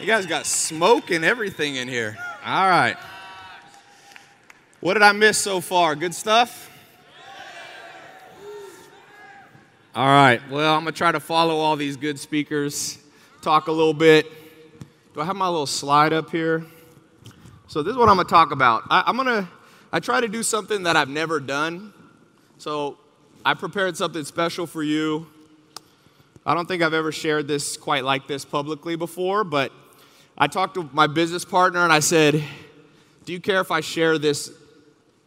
You guys got smoke and everything in here. All right. What did I miss so far? Good stuff? All right. Well, I'm going to try to follow all these good speakers, talk a little bit. Do I have my little slide up here? So, this is what I'm going to talk about. I, I'm going to, I try to do something that I've never done. So, I prepared something special for you. I don't think I've ever shared this quite like this publicly before, but I talked to my business partner and I said, Do you care if I share this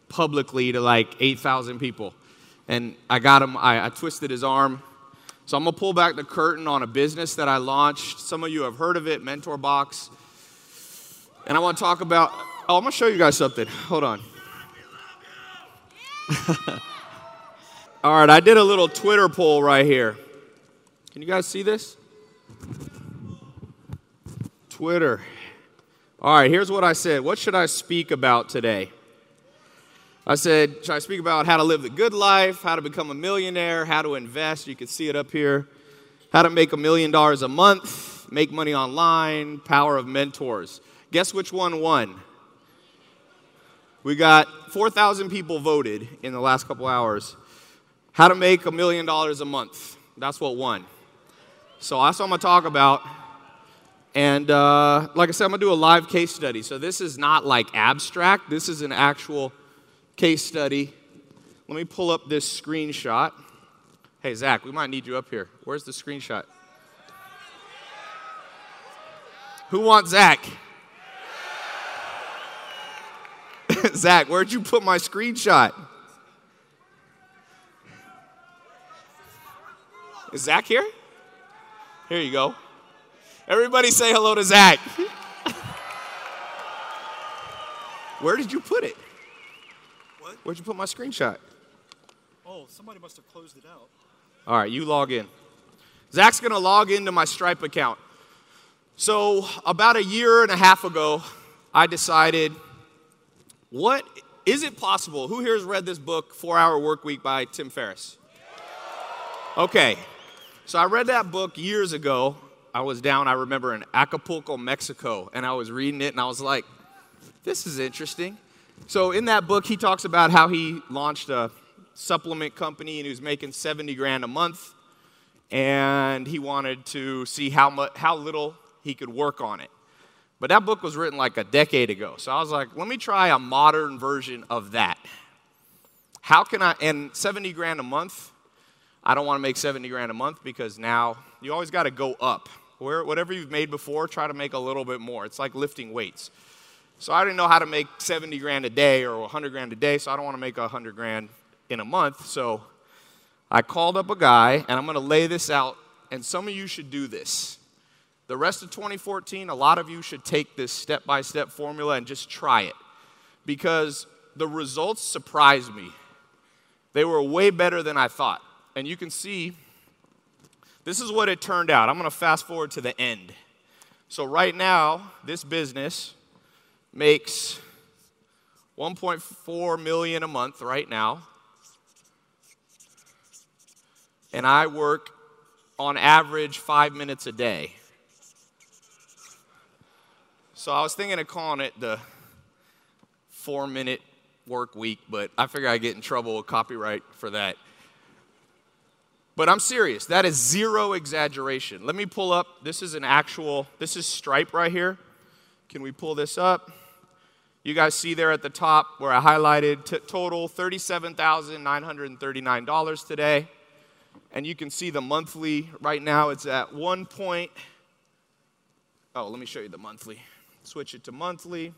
publicly to like 8,000 people? And I got him, I, I twisted his arm. So I'm gonna pull back the curtain on a business that I launched. Some of you have heard of it, Mentor Box. And I wanna talk about, oh, I'm gonna show you guys something. Hold on. All right, I did a little Twitter poll right here. Can you guys see this? Twitter. All right, here's what I said. What should I speak about today? I said, should I speak about how to live the good life, how to become a millionaire, how to invest? You can see it up here. How to make a million dollars a month, make money online, power of mentors. Guess which one won? We got 4,000 people voted in the last couple hours. How to make a million dollars a month. That's what won. So that's what I'm going to talk about. And uh, like I said, I'm going to do a live case study. So this is not like abstract, this is an actual case study. Let me pull up this screenshot. Hey, Zach, we might need you up here. Where's the screenshot? Who wants Zach? Zach, where'd you put my screenshot? Is Zach here? Here you go. Everybody say hello to Zach. Where did you put it? What? Where'd you put my screenshot? Oh, somebody must have closed it out. All right, you log in. Zach's gonna log into my Stripe account. So, about a year and a half ago, I decided what is it possible? Who here has read this book, Four Hour Work Week by Tim Ferriss? Okay, so I read that book years ago. I was down, I remember, in Acapulco, Mexico, and I was reading it and I was like, this is interesting. So, in that book, he talks about how he launched a supplement company and he was making 70 grand a month, and he wanted to see how, much, how little he could work on it. But that book was written like a decade ago. So I was like, let me try a modern version of that. How can I, and 70 grand a month, I don't want to make 70 grand a month because now you always got to go up. Where, whatever you've made before, try to make a little bit more. It's like lifting weights. So I didn't know how to make 70 grand a day or 100 grand a day, so I don't want to make 100 grand in a month. So I called up a guy, and I'm going to lay this out, and some of you should do this. The rest of 2014, a lot of you should take this step by step formula and just try it because the results surprised me. They were way better than I thought. And you can see this is what it turned out. I'm going to fast forward to the end. So, right now, this business makes 1.4 million a month right now. And I work on average five minutes a day. So I was thinking of calling it the four minute work week, but I figure I get in trouble with copyright for that. But I'm serious. That is zero exaggeration. Let me pull up. This is an actual, this is Stripe right here. Can we pull this up? You guys see there at the top where I highlighted t- total $37,939 today. And you can see the monthly right now it's at one point. Oh, let me show you the monthly. Switch it to monthly.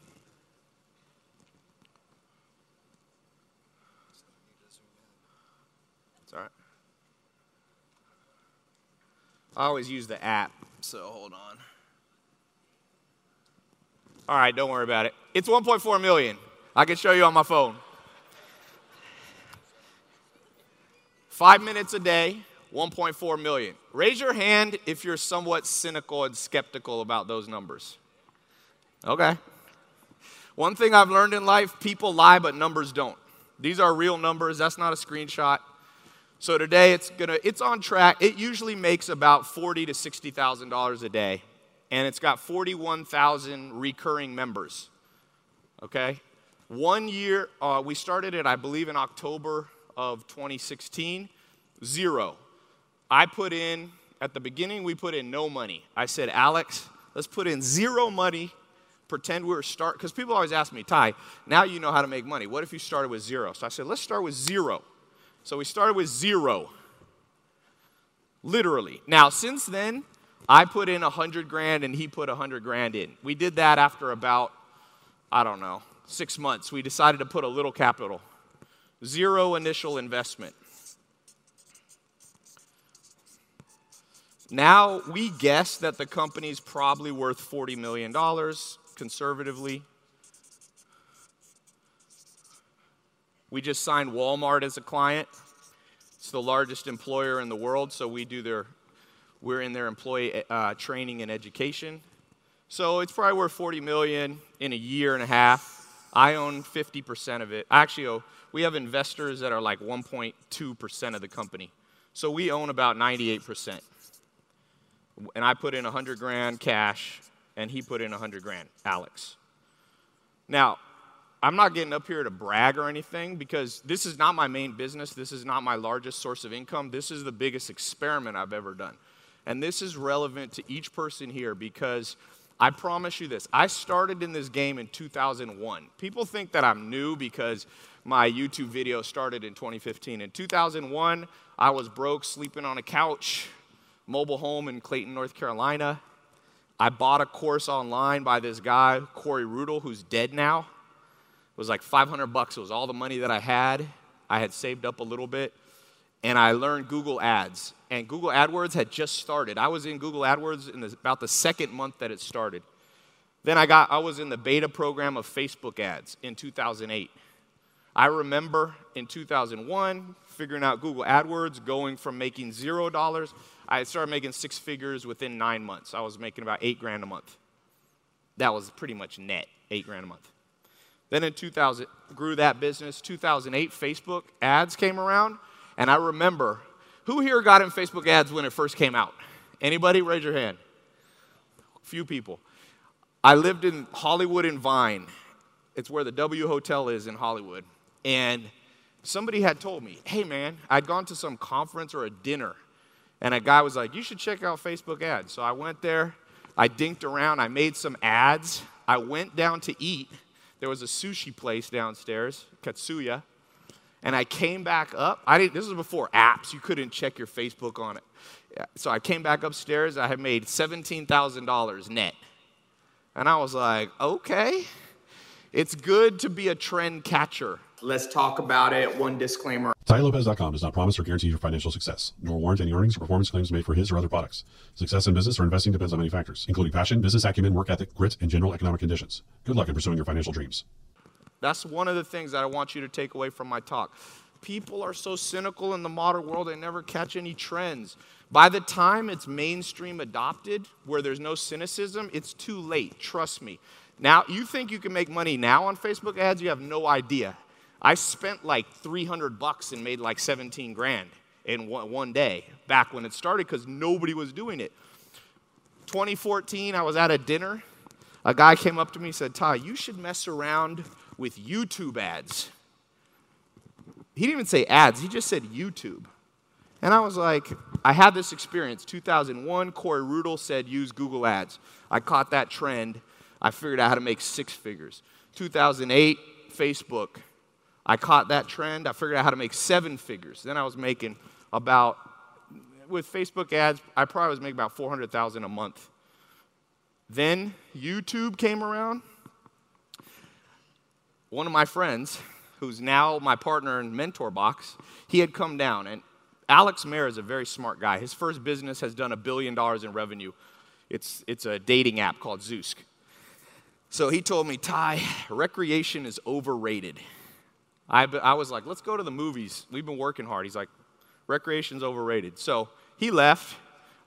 It's all right. I always use the app, so hold on. All right, don't worry about it. It's 1.4 million. I can show you on my phone. Five minutes a day, 1.4 million. Raise your hand if you're somewhat cynical and skeptical about those numbers. Okay. One thing I've learned in life people lie, but numbers don't. These are real numbers. That's not a screenshot. So today it's gonna it's on track. It usually makes about forty to sixty thousand dollars a day and it's got 41,000 recurring members. Okay? One year, uh, we started it, I believe, in October of 2016. Zero. I put in, at the beginning, we put in no money. I said, Alex, let's put in zero money, pretend we were start, because people always ask me, Tai, now you know how to make money. What if you started with zero? So I said, let's start with zero. So we started with zero. Literally. Now, since then, I put in a hundred grand and he put a hundred grand in. We did that after about, I don't know, six months. We decided to put a little capital, zero initial investment. Now we guess that the company's probably worth $40 million conservatively. We just signed Walmart as a client. It's the largest employer in the world, so we do their, we're in their employee uh, training and education. So it's probably worth 40 million in a year and a half. I own 50% of it. Actually, oh, we have investors that are like 1.2% of the company. So we own about 98% and I put in 100 grand cash, and he put in 100 grand, Alex. Now, I'm not getting up here to brag or anything because this is not my main business. This is not my largest source of income. This is the biggest experiment I've ever done. And this is relevant to each person here because I promise you this I started in this game in 2001. People think that I'm new because my YouTube video started in 2015. In 2001, I was broke, sleeping on a couch, mobile home in Clayton, North Carolina. I bought a course online by this guy, Corey Rudl, who's dead now. It was like 500 bucks. It was all the money that I had. I had saved up a little bit. And I learned Google Ads. And Google AdWords had just started. I was in Google AdWords in the, about the second month that it started. Then I, got, I was in the beta program of Facebook ads in 2008. I remember in 2001 figuring out Google AdWords, going from making zero dollars I started making six figures within nine months. I was making about eight grand a month. That was pretty much net, eight grand a month. Then in 2000, grew that business. 2008, Facebook ads came around, and I remember who here got in Facebook ads when it first came out? Anybody? Raise your hand. Few people. I lived in Hollywood and Vine. It's where the W Hotel is in Hollywood. And somebody had told me, hey man, I'd gone to some conference or a dinner and a guy was like, You should check out Facebook ads. So I went there, I dinked around, I made some ads. I went down to eat. There was a sushi place downstairs, Katsuya. And I came back up. I didn't, this was before apps. You couldn't check your Facebook on it. So I came back upstairs. I had made $17,000 net. And I was like, okay, it's good to be a trend catcher. Let's talk about it. One disclaimer. TaiLopez.com does not promise or guarantee your financial success, nor warrant any earnings or performance claims made for his or other products. Success in business or investing depends on many factors, including passion, business acumen, work ethic, grit, and general economic conditions. Good luck in pursuing your financial dreams. That's one of the things that I want you to take away from my talk. People are so cynical in the modern world, they never catch any trends. By the time it's mainstream adopted, where there's no cynicism, it's too late. Trust me. Now, you think you can make money now on Facebook ads? You have no idea. I spent like 300 bucks and made like 17 grand in one, day back when it started because nobody was doing it. 2014, I was at a dinner. A guy came up to me and said, Tai, you should mess around with YouTube ads. He didn't even say ads, he just said YouTube. And I was like, I had this experience. 2001, Corey Rudl said use Google Ads. I caught that trend. I figured out how to make six figures. 2008, Facebook. I caught that trend. I figured out how to make seven figures. Then I was making about, with Facebook ads, I probably was making about 400,000 a month. Then YouTube came around. One of my friends, who's now my partner in Mentor Box, he had come down. And Alex Mehr is a very smart guy. His first business has done a billion dollars in revenue. It's, it's a dating app called Zoosk. So he told me, Tai, recreation is overrated. I, I was like, let's go to the movies. We've been working hard. He's like, recreation's overrated. So he left.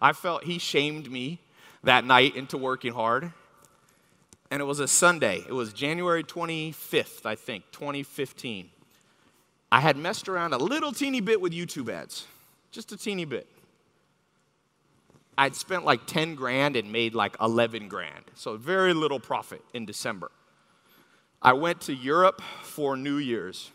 I felt he shamed me that night into working hard. And it was a Sunday. It was January 25th, I think, 2015. I had messed around a little teeny bit with YouTube ads, just a teeny bit. I'd spent like 10 grand and made like 11 grand. So very little profit in December. I went to Europe for New Year's.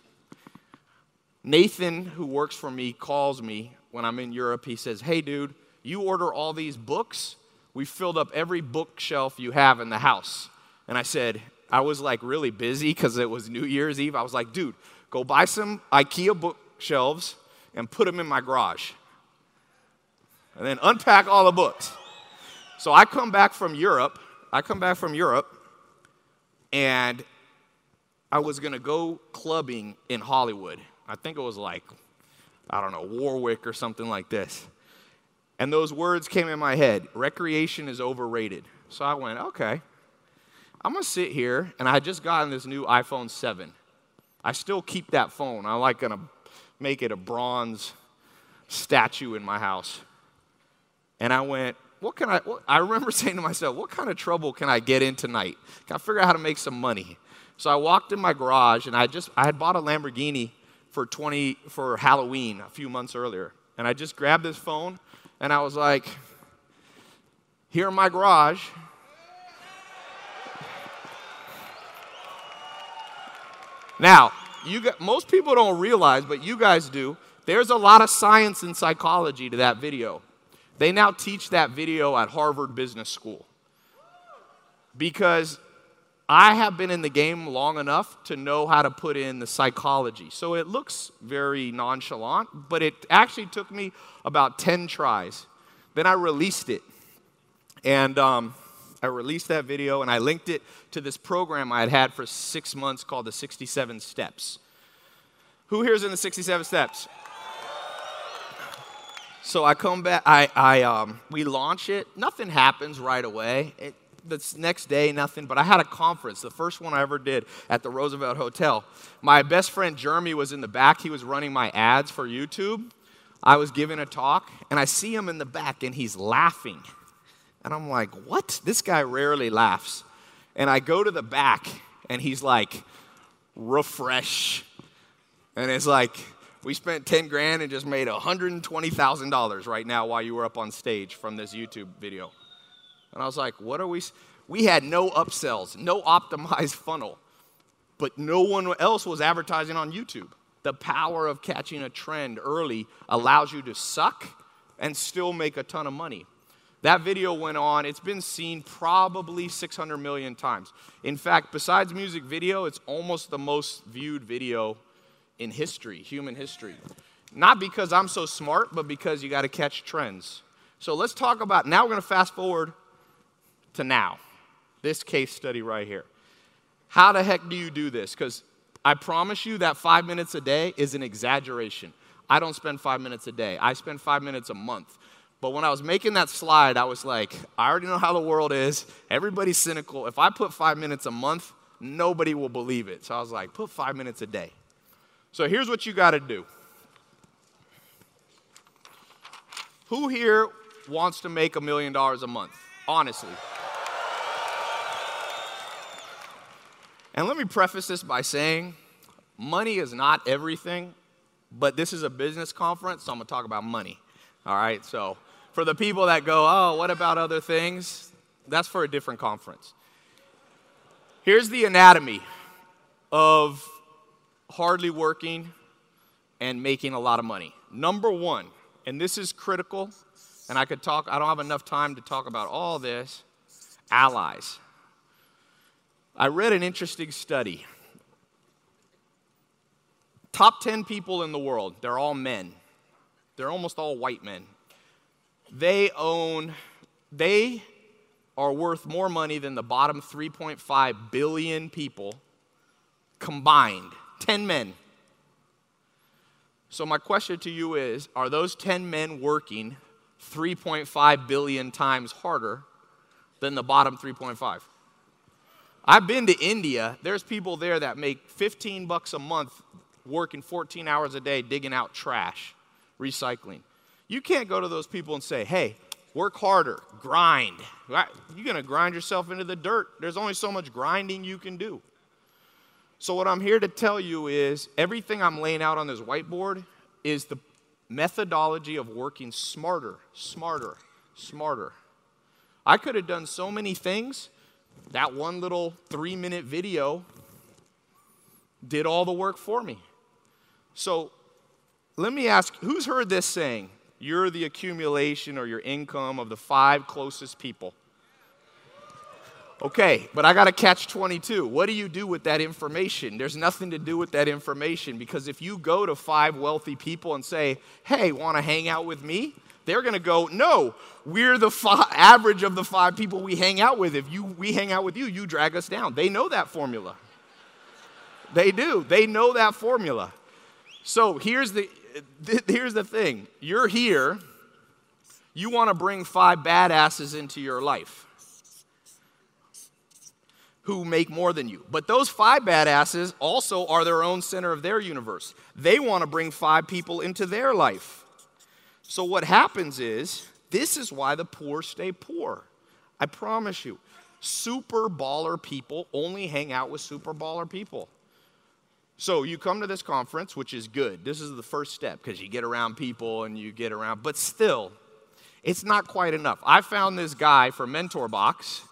Nathan, who works for me, calls me when I'm in Europe. He says, Hey, dude, you order all these books. We filled up every bookshelf you have in the house. And I said, I was like really busy because it was New Year's Eve. I was like, dude, go buy some IKEA bookshelves and put them in my garage. And then unpack all the books. So I come back from Europe. I come back from Europe and I was going to go clubbing in Hollywood. I think it was like, I don't know, Warwick or something like this. And those words came in my head recreation is overrated. So I went, okay, I'm gonna sit here, and I just gotten this new iPhone 7. I still keep that phone. I'm like gonna make it a bronze statue in my house. And I went, what can I, what, I remember saying to myself, what kind of trouble can I get in tonight? Can I figure out how to make some money? So I walked in my garage and I just, I had bought a Lamborghini for 20, for Halloween a few months earlier. And I just grabbed this phone and I was like, here in my garage, Now, you got, most people don't realize, but you guys do, there's a lot of science and psychology to that video. They now teach that video at Harvard Business School. Because I have been in the game long enough to know how to put in the psychology. So it looks very nonchalant, but it actually took me about 10 tries. Then I released it. And um, I released that video and I linked it to this program I had had for six months called the 67 Steps. Who here's in the 67 Steps? So I come back, I, I, um, we launch it. Nothing happens right away. It, the next day, nothing. But I had a conference, the first one I ever did at the Roosevelt Hotel. My best friend Jeremy was in the back. He was running my ads for YouTube. I was giving a talk, and I see him in the back, and he's laughing. And I'm like, what? This guy rarely laughs. And I go to the back, and he's like, refresh. And it's like, we spent 10 grand and just made $120,000 right now while you were up on stage from this YouTube video. And I was like, what are we? We had no upsells, no optimized funnel, but no one else was advertising on YouTube. The power of catching a trend early allows you to suck and still make a ton of money. That video went on, it's been seen probably 600 million times. In fact, besides music video, it's almost the most viewed video in history, human history. Not because I'm so smart, but because you got to catch trends. So let's talk about now we're going to fast forward to now. This case study right here. How the heck do you do this? Because I promise you that five minutes a day is an exaggeration. I don't spend five minutes a day, I spend five minutes a month. But when I was making that slide, I was like, I already know how the world is. Everybody's cynical. If I put five minutes a month, nobody will believe it. So I was like, put five minutes a day. So here's what you got to do. Who here wants to make a million dollars a month? Honestly. And let me preface this by saying money is not everything, but this is a business conference, so I'm to talk about money. All right, so for the people that go, oh, what about other things? That's for a different conference. Here's the anatomy of hardly working and making a lot of money. Number one, and this is critical, and I could talk, I don't have enough time to talk about all this allies. I read an interesting study. Top 10 people in the world, they're all men. They're almost all white men they own, they are worth more money than the bottom 3.5 billion people combined 10 men. So, my question to you is Are those 10 men working 3.5 billion times harder than the bottom 3.5? I've been to India. There's people there that make 15 bucks a month working 14 hours a day digging out trash, recycling. You can't go to those people and say, hey, work harder, grind. You're going to grind yourself into the dirt. There's only so much grinding you can do. So, what I'm here to tell you is everything I'm laying out on this whiteboard is the methodology of working smarter, smarter, smarter. I could have done so many things. That one little three minute video did all the work for me. So let me ask who's heard this saying? You're the accumulation or your income of the five closest people. Okay, but I got to catch 22. What do you do with that information? There's nothing to do with that information because if you go to five wealthy people and say, hey, want to hang out with me? They're going to go, no, we're the fi- average of the five people we hang out with. If you, we hang out with you, you drag us down. They know that formula. They do. They know that formula. So here's the, here's the thing you're here, you want to bring five badasses into your life who make more than you. But those five badasses also are their own center of their universe. They want to bring five people into their life. So what happens is, this is why the poor stay poor. I promise you. Super baller people only hang out with super baller people. So you come to this conference, which is good. This is the first step because you get around people and you get around, but still, it's not quite enough. I found this guy for Mentor Box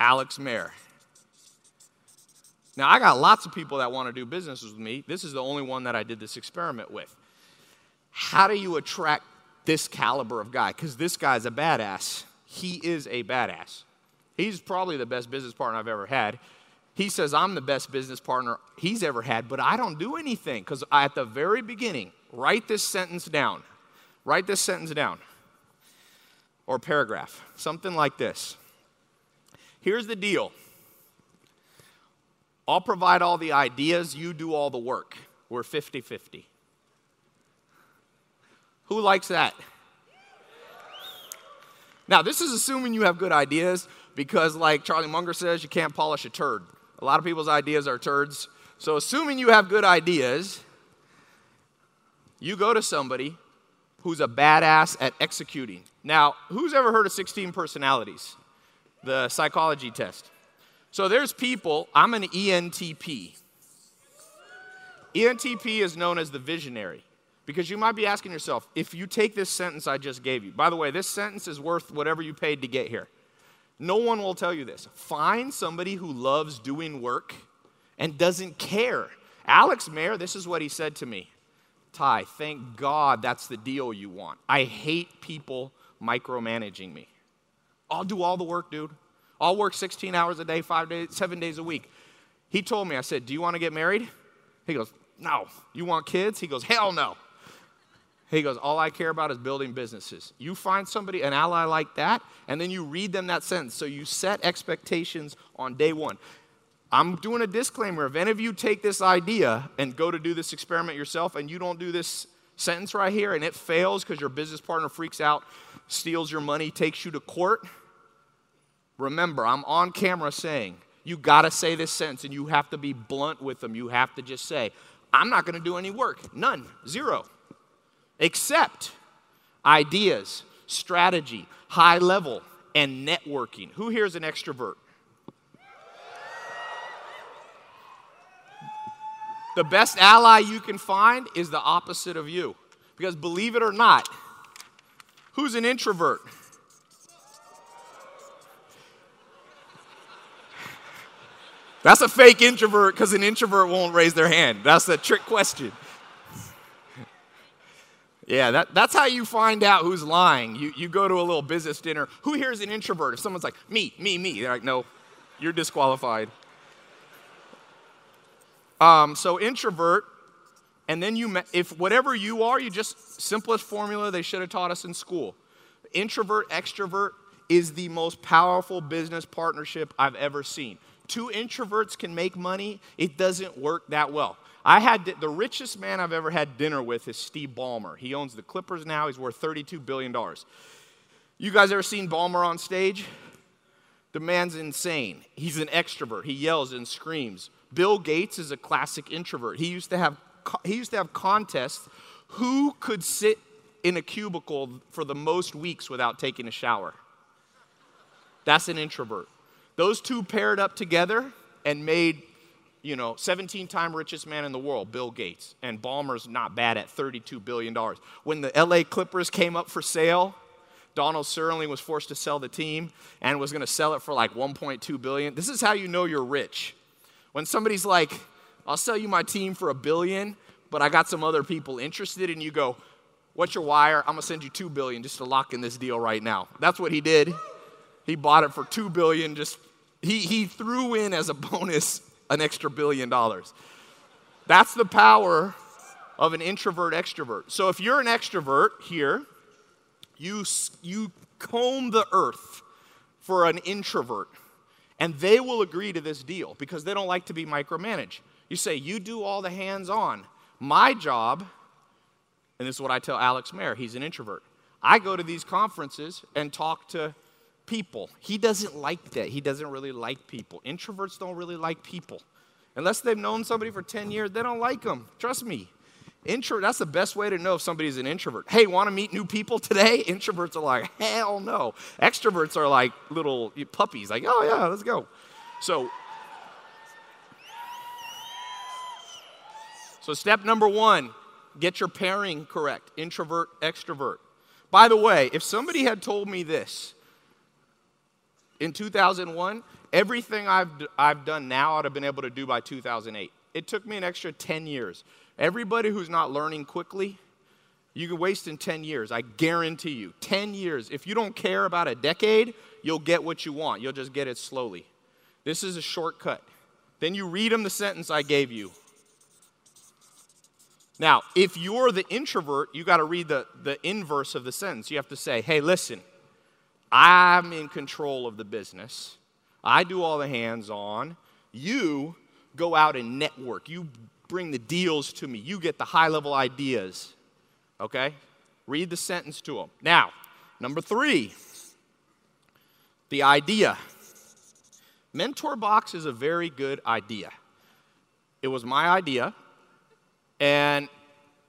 Alex Mehr. Now, I got lots of people that want to do business with me. This is the only one that I did this experiment with. How do you attract this caliber of guy? Because this guy's a badass. He is a badass. He's probably the best business partner I've ever had. He says, I'm the best business partner he's ever had, but I don't do anything. Because at the very beginning, write this sentence down. Write this sentence down. Or paragraph. Something like this. Here's the deal I'll provide all the ideas, you do all the work. We're 50 50. Who likes that? Now, this is assuming you have good ideas because, like Charlie Munger says, you can't polish a turd. A lot of people's ideas are turds. So, assuming you have good ideas, you go to somebody who's a badass at executing. Now, who's ever heard of 16 personalities? the psychology test. So there's people, I'm an ENTP. ENTP is known as the visionary because you might be asking yourself if you take this sentence I just gave you, by the way, this sentence is worth whatever you paid to get here. No one will tell you this. Find somebody who loves doing work and doesn't care. Alex Mehr, this is what he said to me Tai, thank God that's the deal you want. I hate people micromanaging me. I'll do all the work, dude. I'll work 16 hours a day, five days, seven days a week. He told me, I said, Do you want to get married? He goes, No. You want kids? He goes, Hell no. He goes, All I care about is building businesses. You find somebody, an ally like that, and then you read them that sentence. So you set expectations on day one. I'm doing a disclaimer. If any of you take this idea and go to do this experiment yourself and you don't do this sentence right here and it fails because your business partner freaks out, steals your money, takes you to court, remember, I'm on camera saying, you got to say this sentence and you have to be blunt with them. You have to just say, I'm not going to do any work. None. Zero. Except ideas, strategy, high level, and networking. Who here is an extrovert? The best ally you can find is the opposite of you. Because believe it or not, who's an introvert? That's a fake introvert because an introvert won't raise their hand. That's a trick question. Yeah, that, that's how you find out who's lying. You, you go to a little business dinner. Who here is an introvert? If someone's like, me, me, me, they're like, no, you're disqualified. Um, so introvert, and then you, if whatever you are, you just simplest formula they should have taught us in school. Introvert, extrovert is the most powerful business partnership I've ever seen. Two introverts can make money. It doesn't work that well. I had the richest man I've ever had dinner with is Steve Ballmer. He owns the Clippers now. He's worth $32 billion. You guys ever seen Ballmer on stage? The man's insane. He's an extrovert. He yells and screams. Bill Gates is a classic introvert. He used to have, he used to have contests who could sit in a cubicle for the most weeks without taking a shower. That's an introvert. Those two paired up together and made you know, 17 time richest man in the world, Bill Gates, and Ballmer's not bad at $32 billion. When the LA Clippers came up for sale, Donald Sterling was forced to sell the team and was going to sell it for like 1.2 billion. This is how you know you're rich. When somebody's like, "I'll sell you my team for a billion, but I got some other people interested," and you go, "What's your wire? I'm going to send you 2 billion just to lock in this deal right now." That's what he did. He bought it for 2 billion just he he threw in as a bonus an extra billion dollars. That's the power of an introvert extrovert. So if you're an extrovert here, you, you comb the earth for an introvert, and they will agree to this deal because they don't like to be micromanaged. You say, You do all the hands on. My job, and this is what I tell Alex Mehr, he's an introvert. I go to these conferences and talk to people. He doesn't like that. He doesn't really like people. Introverts don't really like people. Unless they've known somebody for 10 years, they don't like them. Trust me. Intro, that's the best way to know if somebody's an introvert. Hey, want to meet new people today? Introverts are like, hell no. Extroverts are like little puppies, like, oh yeah, let's go. So, so step number one, get your pairing correct. Introvert, extrovert. By the way, if somebody had told me this in 2001, everything I've, I've done now I'd have been able to do by 2008. It took me an extra 10 years. Everybody who's not learning quickly, you can waste in 10 years. I guarantee you. 10 years. If you don't care about a decade, you'll get what you want. You'll just get it slowly. This is a shortcut. Then you read them the sentence I gave you. Now, if you're the introvert, you got to read the, the inverse of the sentence. You have to say, hey, listen, I'm in control of the business. I do all the hands on. You go out and network. You bring the deals to me. You get the high level ideas. Okay? Read the sentence to them. Now, number three, the idea. Mentor Box is a very good idea. It was my idea, and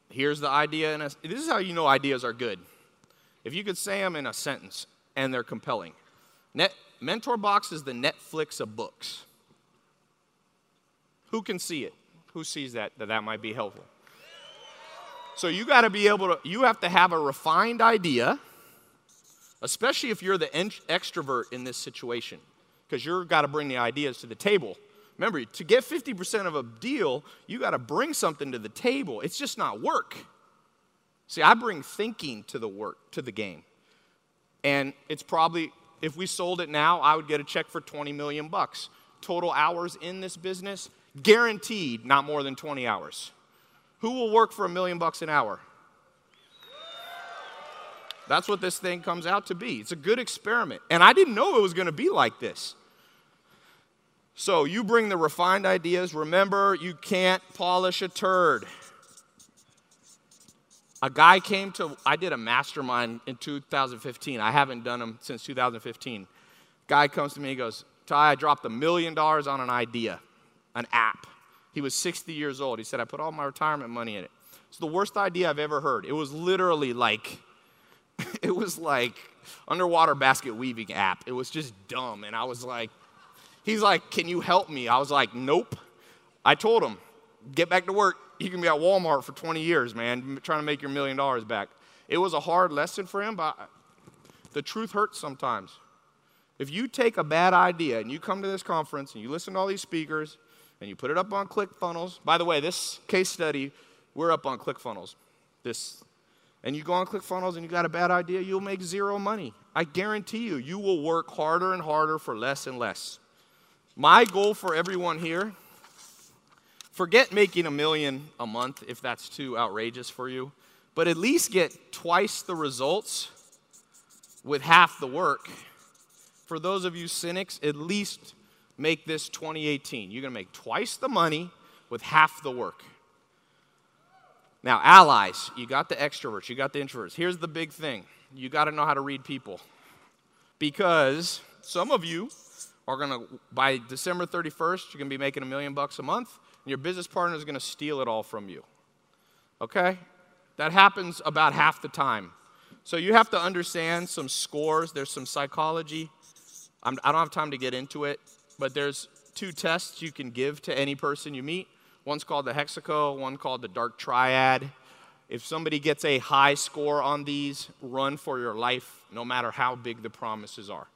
here's the idea. A, this is how you know ideas are good. If you could say them in a sentence and they're compelling. Net, Mentor Box is the Netflix of books. Who can see it? Who sees that? That that might be helpful. So you got to be able to. You have to have a refined idea, especially if you're the extrovert in this situation, because you've got to bring the ideas to the table. Remember, to get 50% of a deal, you got to bring something to the table. It's just not work. See, I bring thinking to the work, to the game. And it's probably if we sold it now, I would get a check for 20 million bucks. Total hours in this business, guaranteed not more than 20 hours. Who will work for a million bucks an hour? That's what this thing comes out to be. It's a good experiment. And I didn't know it was going to be like this. So you bring the refined ideas. Remember, you can't polish a turd. A guy came to, I did a mastermind in 2015. I haven't done them since 2015. Guy comes to me, he goes, Tai, I dropped a million dollars on an idea, an app. He was 60 years old. He said, I put all my retirement money in it. It's the worst idea I've ever heard. It was literally like, it was like underwater basket weaving app. It was just dumb. And I was like, he's like, can you help me? I was like, nope. I told him, get back to work you can be at Walmart for 20 years, man, trying to make your million dollars back. It was a hard lesson for him, but the truth hurts sometimes. If you take a bad idea and you come to this conference and you listen to all these speakers and you put it up on ClickFunnels, by the way, this case study, we're up on ClickFunnels. This, and you go on ClickFunnels and you got a bad idea, you'll make zero money. I guarantee you, you will work harder and harder for less and less. My goal for everyone here Forget making a million a month if that's too outrageous for you, but at least get twice the results with half the work. For those of you cynics, at least make this 2018. You're going to make twice the money with half the work. Now, allies, you got the extroverts, you got the introverts. Here's the big thing you got to know how to read people. Because some of you are going to, by December 31st, you're going to be making a million bucks a month and your business partner is going to steal it all from you. Okay? That happens about half the time. So you have to understand some scores, there's some psychology. I'm, I do not have time to get into it, but there's two tests you can give to any person you meet. One's called the Hexaco, one called the Dark Triad. If somebody gets a high score on these, run for your life, no matter how big the promises are.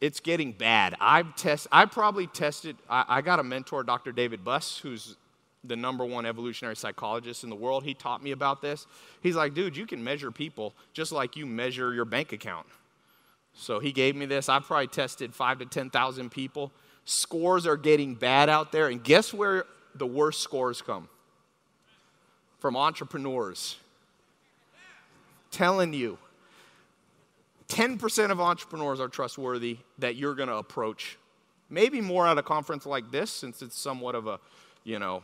It's getting bad. I've test, I probably tested, I, I got a mentor, Dr. David Buss, who's the number one evolutionary psychologist in the world. He taught me about this. He's like, dude, you can measure people just like you measure your bank account. So he gave me this. I've probably tested five to 10,000 people. Scores are getting bad out there. And guess where the worst scores come? From entrepreneurs. Telling you, 10% of entrepreneurs are trustworthy that you're going to approach. Maybe more at a conference like this, since it's somewhat of a, you know,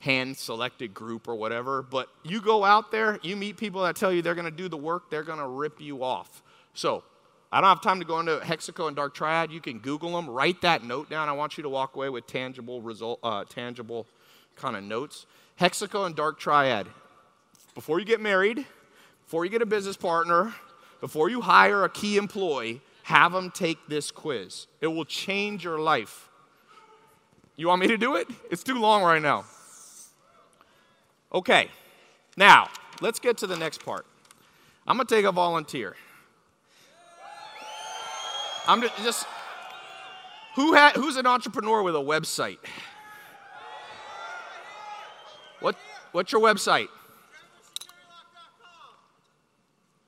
hand selected group or whatever. But you go out there, you meet people that tell you they're going to do the work, they're going to rip you off. So, I don't have time to go into Hexaco and Dark Triad. You can Google them. Write that note down. I want you to walk away with tangible result, uh, tangible kind of notes. Hexaco and Dark Triad. Before you get married, before you get a business partner, before you hire a key employee, have them take this quiz. It will change your life. You want me to do it? It's too long right now. Okay, now let's get to the next part. I'm gonna take a volunteer. I'm just, who ha, who's an entrepreneur with a website? What what's your website?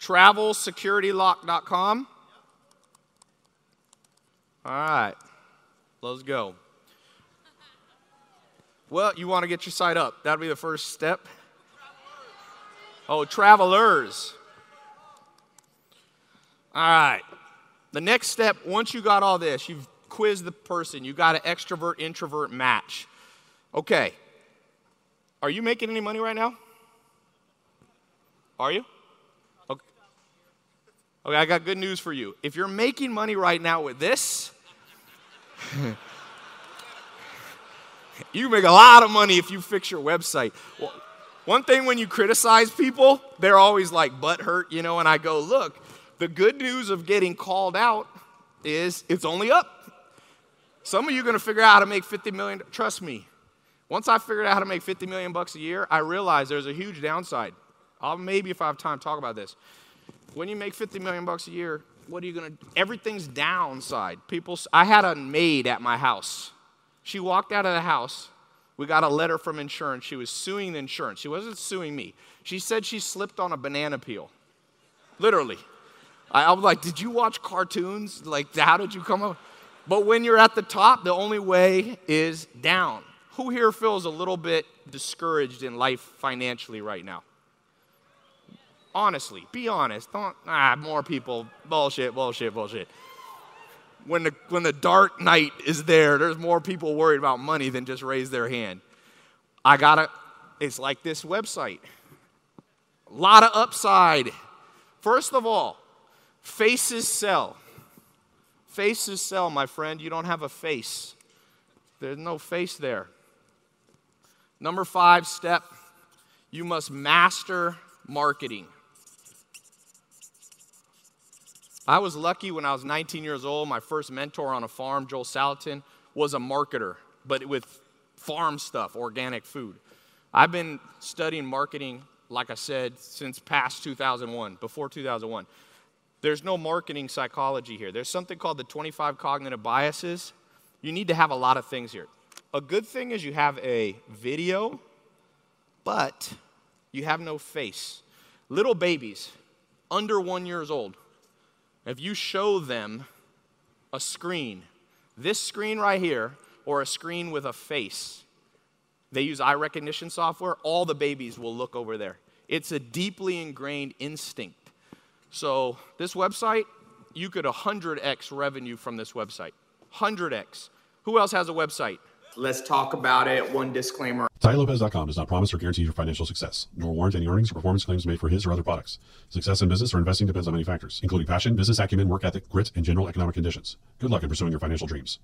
TravelSecurityLock.com. All right, let's go. Well, you want to get your site up. That'll be the first step. Oh, travelers. All right. The next step, once you got all this, you've quizzed the person, you got an extrovert introvert match. Okay. Are you making any money right now? Are you? Okay. I got good news for you. If you're making money right now with this, you make a lot of money if you fix your website. Well, one thing when you criticize people, they're always like butt hurt, you know, and I go, look, the good news of getting called out is it's only up. Some of you are going to figure out how to make 50 million. Trust me. Once I figured out how to make 50 million bucks a year, I realized there's a huge downside. I'll maybe if I have time talk about this. When you make 50 million bucks a year, what are you going to everything's downside. People I had a maid at my house she walked out of the house. We got a letter from insurance. She was suing the insurance. She wasn't suing me. She said she slipped on a banana peel. Literally. I, I was like, Did you watch cartoons? Like, how did you come up? But when you're at the top, the only way is down. Who here feels a little bit discouraged in life financially right now? Honestly, be honest. Don't, ah, more people, bullshit, bullshit, bullshit when the, when the dark night is there, there's more people worried about money than just raise their hand. I gotta, it's like this website. A lot of upside. First of all, faces sell. Faces sell, my friend. You don't have a face, there's no face there. Number five step you must master marketing. I was lucky when I was 19 years old. My first mentor on a farm, Joel Salatin, was a marketer, but with farm stuff, organic food. I've been studying marketing, like I said, since past 2001, before 2001. There's no marketing psychology here. There's something called the 25 cognitive biases. You need to have a lot of things here. A good thing is you have a video, but you have no face. Little babies, under one years old, if you show them a screen, this screen right here, or a screen with a face, they use eye recognition software, all the babies will look over there. It's a deeply ingrained instinct. So, this website, you could 100x revenue from this website. 100x. Who else has a website? Let's talk about it. One disclaimer. TaiLopez.com does not promise or guarantee your financial success, nor warrant any earnings or performance claims made for his or other products. Success in business or investing depends on many factors, including passion, business acumen, work ethic, grit, and general economic conditions. Good luck in pursuing your financial dreams.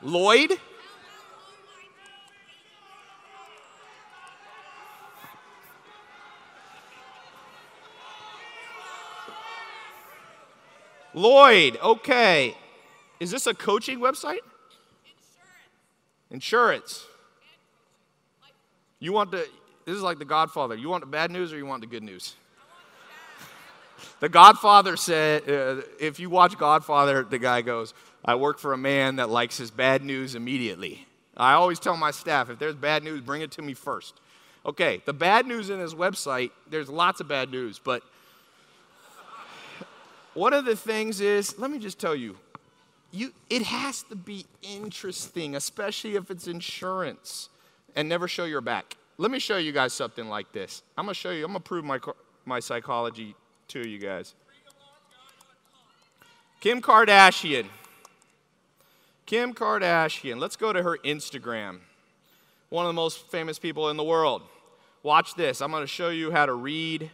Lloyd? Lloyd, okay. Is this a coaching website? Insurance. Insurance. You want the, this is like the Godfather. You want the bad news or you want the good news? The Godfather said, uh, if you watch Godfather, the guy goes, I work for a man that likes his bad news immediately. I always tell my staff, if there's bad news, bring it to me first. Okay, the bad news in his website, there's lots of bad news, but one of the things is, let me just tell you, you it has to be interesting, especially if it's insurance, and never show your back. Let me show you guys something like this. I'm gonna show you, I'm gonna prove my, my psychology to you guys. Kim Kardashian. Kim Kardashian. Let's go to her Instagram. One of the most famous people in the world. Watch this. I'm going to show you how to read.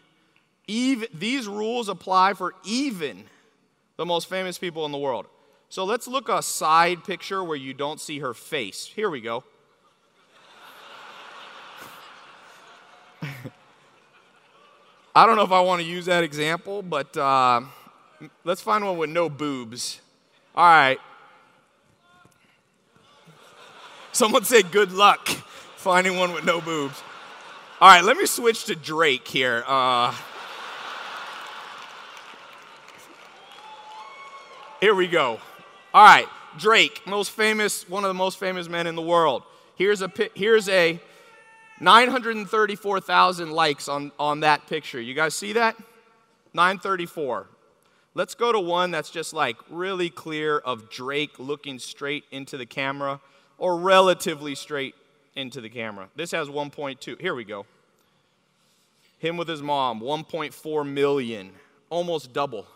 Even, these rules apply for even the most famous people in the world. So let's look a side picture where you don't see her face. Here we go. I don't know if I want to use that example, but uh, let's find one with no boobs. All right. Someone say good luck finding one with no boobs. All right, let me switch to Drake here. Uh, here we go. All right, Drake, most famous, one of the most famous men in the world. Here's a here's a 934,000 likes on, on that picture. You guys see that? 934. Let's go to one that's just like really clear of Drake looking straight into the camera or relatively straight into the camera. This has 1.2. Here we go. Him with his mom, 1.4 million, almost double.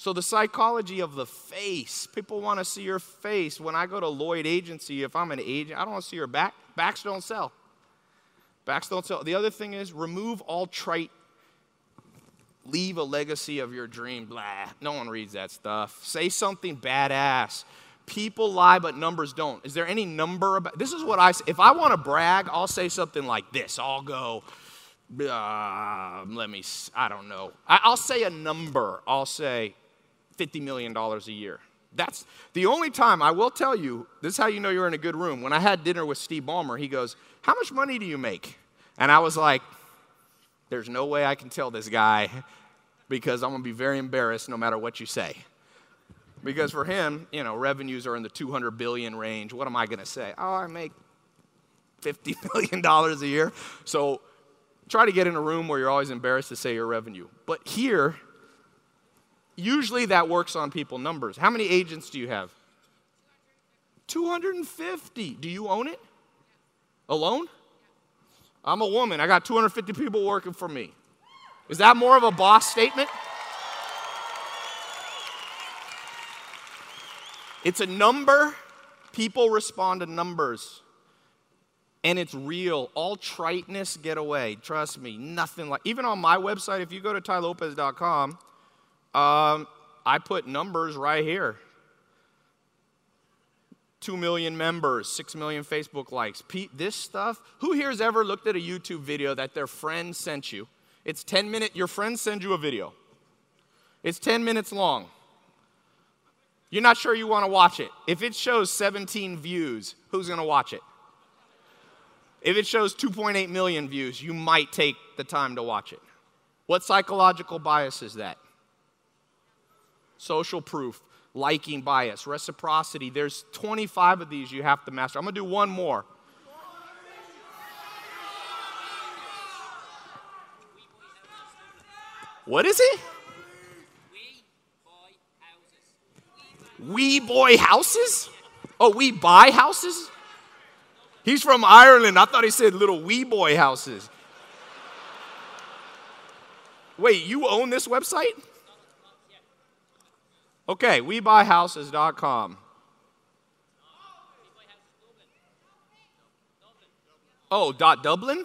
So the psychology of the face, people want to see your face. When I go to Lloyd Agency, if I'm an agent, I don't want to see your back. Backs don't sell. Backs don't sell. The other thing is remove all trite, leave a legacy of your dream. Blah. No one reads that stuff. Say something badass. People lie, but numbers don't. Is there any number about this? Is what I say. If I want to brag, I'll say something like this. I'll go, uh, let me, I don't know. I, I'll say a number. I'll say $50 million a year. That's the only time I will tell you, this is how you know you're in a good room. When I had dinner with Steve Ballmer, he goes, How much money do you make? And I was like, There's no way I can tell this guy because I'm going to be very embarrassed no matter what you say. Because for him, you know, revenues are in the 200 billion range. What am I going to say? Oh, I make 50 million dollars a year. So try to get in a room where you're always embarrassed to say your revenue. But here, usually that works on people numbers. How many agents do you have? 250. Do you own it? Alone? I'm a woman. I got 250 people working for me. Is that more of a boss statement? It's a number. People respond to numbers. And it's real. All triteness get away. Trust me. Nothing like even on my website, if you go to TaiLopez.com, um, I put numbers right here. 2 million members, 6 million Facebook likes. Pete, this stuff, who here has ever looked at a YouTube video that their friend sent you? It's 10 minutes, your friend sends you a video. It's 10 minutes long. You're not sure you want to watch it. If it shows 17 views, who's going to watch it? If it shows 2.8 million views, you might take the time to watch it. What psychological bias is that? Social proof, liking bias, reciprocity. There's 25 of these you have to master. I'm going to do one more. What is it? We boy houses? Oh, we buy houses? He's from Ireland. I thought he said little wee boy houses. Wait, you own this website? Okay, webuyhouses.com. Oh, dot Dublin?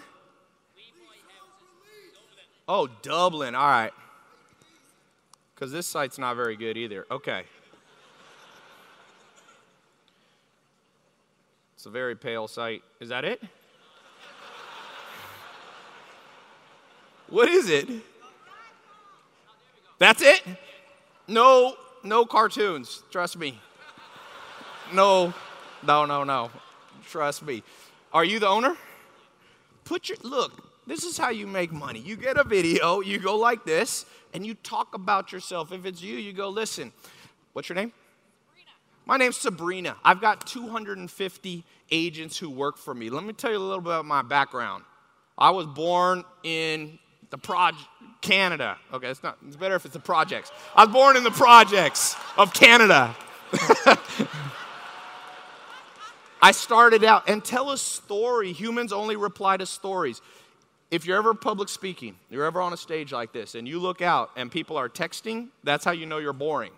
Oh, Dublin. All right. Because this site's not very good either. Okay. It's a very pale site. Is that it? What is it? That's it? No, no cartoons. Trust me. No, no, no, no. Trust me. Are you the owner? Put your look. This is how you make money. You get a video, you go like this, and you talk about yourself. If it's you, you go, listen, what's your name? My name's Sabrina. I've got 250 agents who work for me. Let me tell you a little bit about my background. I was born in the project Canada. Okay, it's not. It's better if it's the projects. I was born in the projects of Canada. I started out and tell a story. Humans only reply to stories. If you're ever public speaking, you're ever on a stage like this, and you look out and people are texting, that's how you know you're boring.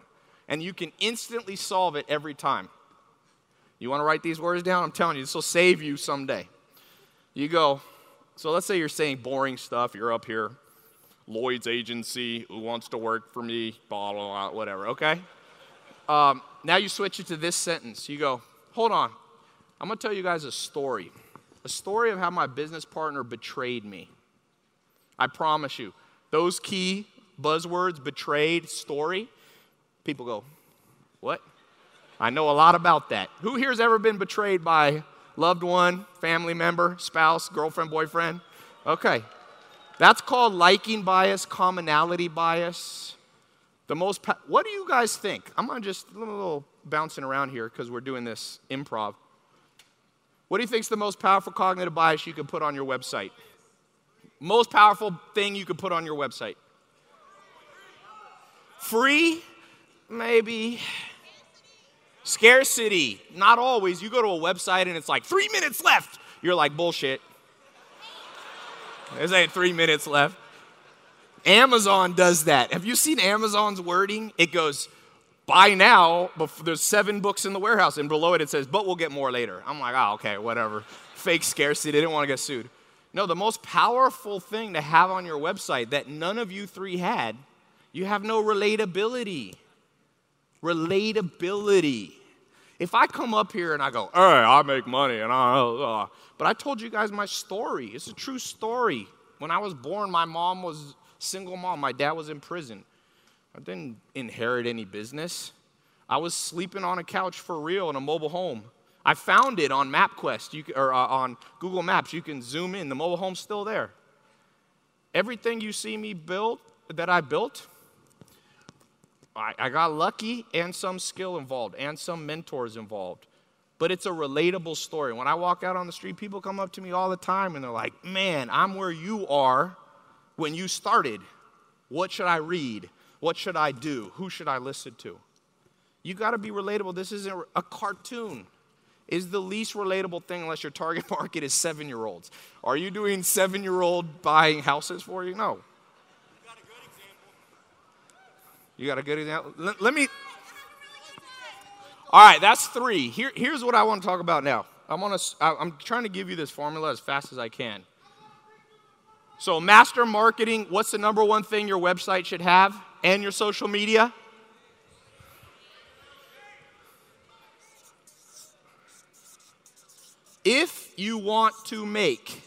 And you can instantly solve it every time. You want to write these words down? I'm telling you, this will save you someday. You go, so let's say you're saying boring stuff, you're up here, Lloyd's agency, who wants to work for me, blah, blah, blah, whatever, okay? Um, now you switch it to this sentence. You go, hold on, I'm gonna tell you guys a story. A story of how my business partner betrayed me. I promise you, those key buzzwords, betrayed, story, people go, what? I know a lot about that. Who here's ever been betrayed by loved one, family member, spouse, girlfriend, boyfriend? Okay. That's called liking bias, commonality bias. The most, pa- what do you guys think? I'm gonna just a little bouncing around here because we're doing this improv. What do you think is the most powerful cognitive bias you can put on your website? Most powerful thing you could put on your website? Free? Maybe. Scarcity. Not always. You go to a website and it's like three minutes left. You're like, bullshit. There's ain't three minutes left. Amazon does that. Have you seen Amazon's wording? It goes, buy now, but there's seven books in the warehouse, and below it it says, but we'll get more later. I'm like, oh, okay, whatever. Fake scarcity, they didn't want to get sued. No, the most powerful thing to have on your website that none of you three had, you have no relatability. Relatability. If I come up here and I go, hey, I make money, and I, uh, but I told you guys my story. It's a true story. When I was born, my mom was single mom. My dad was in prison. I didn't inherit any business. I was sleeping on a couch for real in a mobile home. I found it on MapQuest you, or uh, on Google Maps. You can zoom in. The mobile home's still there. Everything you see me build that I built, I, I got lucky and some skill involved and some mentors involved. But it's a relatable story. When I walk out on the street, people come up to me all the time and they're like, man, I'm where you are when you started. What should I read? What should I do? Who should I listen to? You got to be relatable. This isn't a cartoon. Is the least relatable thing unless your target market is seven year olds. Are you doing seven year old buying houses for you? No. You got a good example? Let, let me. All right, that's three. Here, here's what I want to talk about now. I'm, on a, I'm trying to give you this formula as fast as I can. So, master marketing, what's the number one thing your website should have and your social media? If you want to make,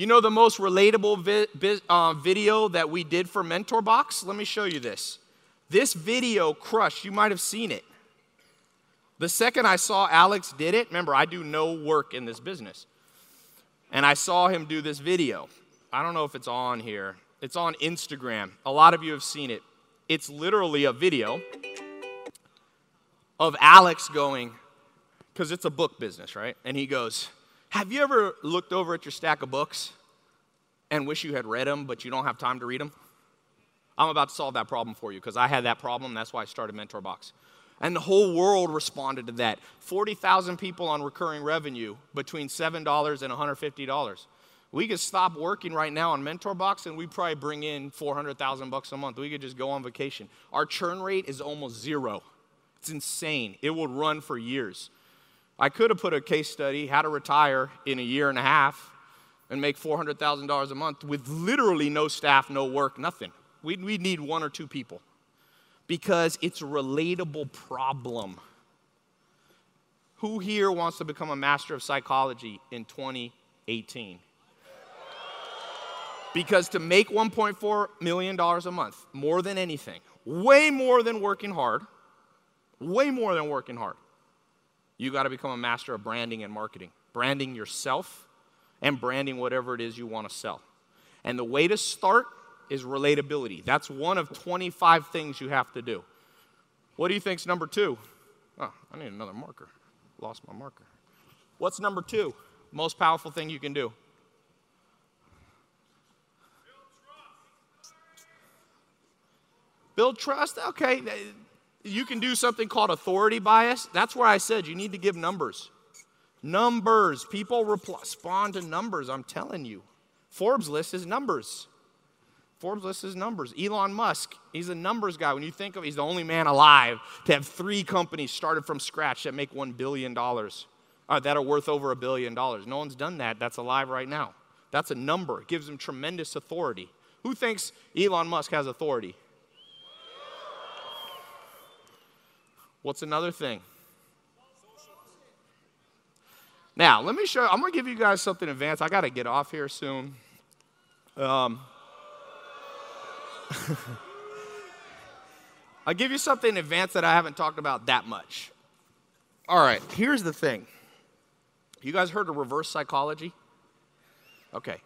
you know, the most relatable vi- vi- uh, video that we did for Mentor Box? Let me show you this. This video crushed. You might have seen it. The second I saw Alex did it, remember, I do no work in this business. And I saw him do this video. I don't know if it's on here. It's on Instagram. A lot of you have seen it. It's literally a video of Alex going, because it's a book business, right? And he goes, Have you ever looked over at your stack of books and wish you had read them, but you don't have time to read them? I'm about to solve that problem for you because I had that problem. That's why I started Mentor Box. And the whole world responded to that. 40,000 people on recurring revenue between $7 and $150. We could stop working right now on Mentor Box and we'd probably bring in 400,000 bucks a month. We could just go on vacation. Our churn rate is almost zero. It's insane. It will run for years. I could have put a case study, how to retire in a year and a half and make $400,000 a month with literally no staff, no work, nothing. We, we need one or two people because it's a relatable problem. Who here wants to become a master of psychology in 2018? Because to make $1.4 million a month, more than anything, way more than working hard, way more than working hard. You got to become a master of branding and marketing, branding yourself and branding whatever it is you want to sell. And the way to start is relatability. That's one of 25 things you have to do. What do you think's number two? Oh, I need another marker. Lost my marker. What's number two? Most powerful thing you can do. Build trust. Build trust? Okay, you can do something called authority bias. That's where I said you need to give numbers. Numbers. People respond to numbers, I'm telling you. Forbes list is numbers. Forbes list is numbers. Elon Musk, he's a numbers guy. When you think of he's the only man alive to have three companies started from scratch that make $1 billion, uh, that are worth over a billion dollars. No one's done that that's alive right now. That's a number. It gives him tremendous authority. Who thinks Elon Musk has authority? What's another thing? Now, let me show I'm going to give you guys something in advance. I got to get off here soon. Um, I'll give you something in advance that I haven't talked about that much. All right, here's the thing. You guys heard of reverse psychology? Okay.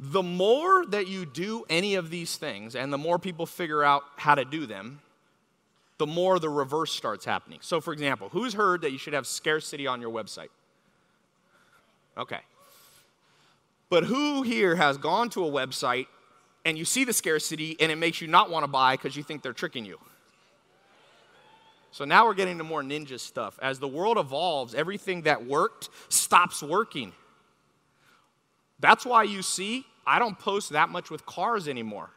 The more that you do any of these things and the more people figure out how to do them, the more the reverse starts happening. So, for example, who's heard that you should have scarcity on your website? Okay. But who here has gone to a website and you see the scarcity and it makes you not want to buy because you think they're tricking you? So now we're getting to more ninja stuff. As the world evolves, everything that worked stops working. That's why you see I don't post that much with cars anymore.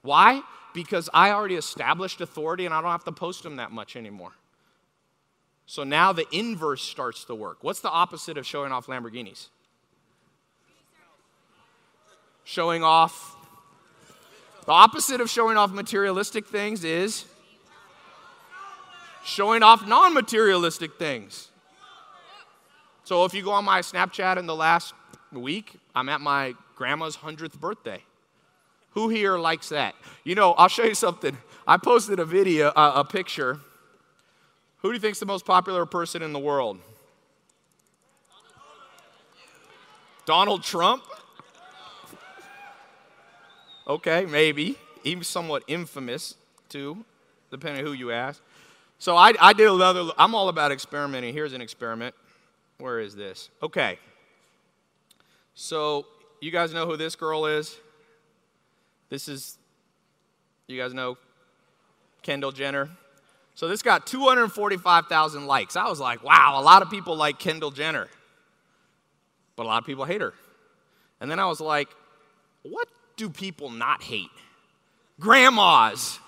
Why? Because I already established authority and I don't have to post them that much anymore. So now the inverse starts to work. What's the opposite of showing off Lamborghinis? Showing off. The opposite of showing off materialistic things is showing off non materialistic things. So if you go on my Snapchat in the last week, I'm at my grandma's 100th birthday. Who here likes that? You know, I'll show you something. I posted a video, uh, a picture. Who do you think is the most popular person in the world? Donald Trump? Okay, maybe. Even somewhat infamous, too, depending on who you ask. So I, I did another, I'm all about experimenting. Here's an experiment. Where is this? Okay. So you guys know who this girl is? This is, you guys know Kendall Jenner. So this got 245,000 likes. I was like, wow, a lot of people like Kendall Jenner, but a lot of people hate her. And then I was like, what do people not hate? Grandmas.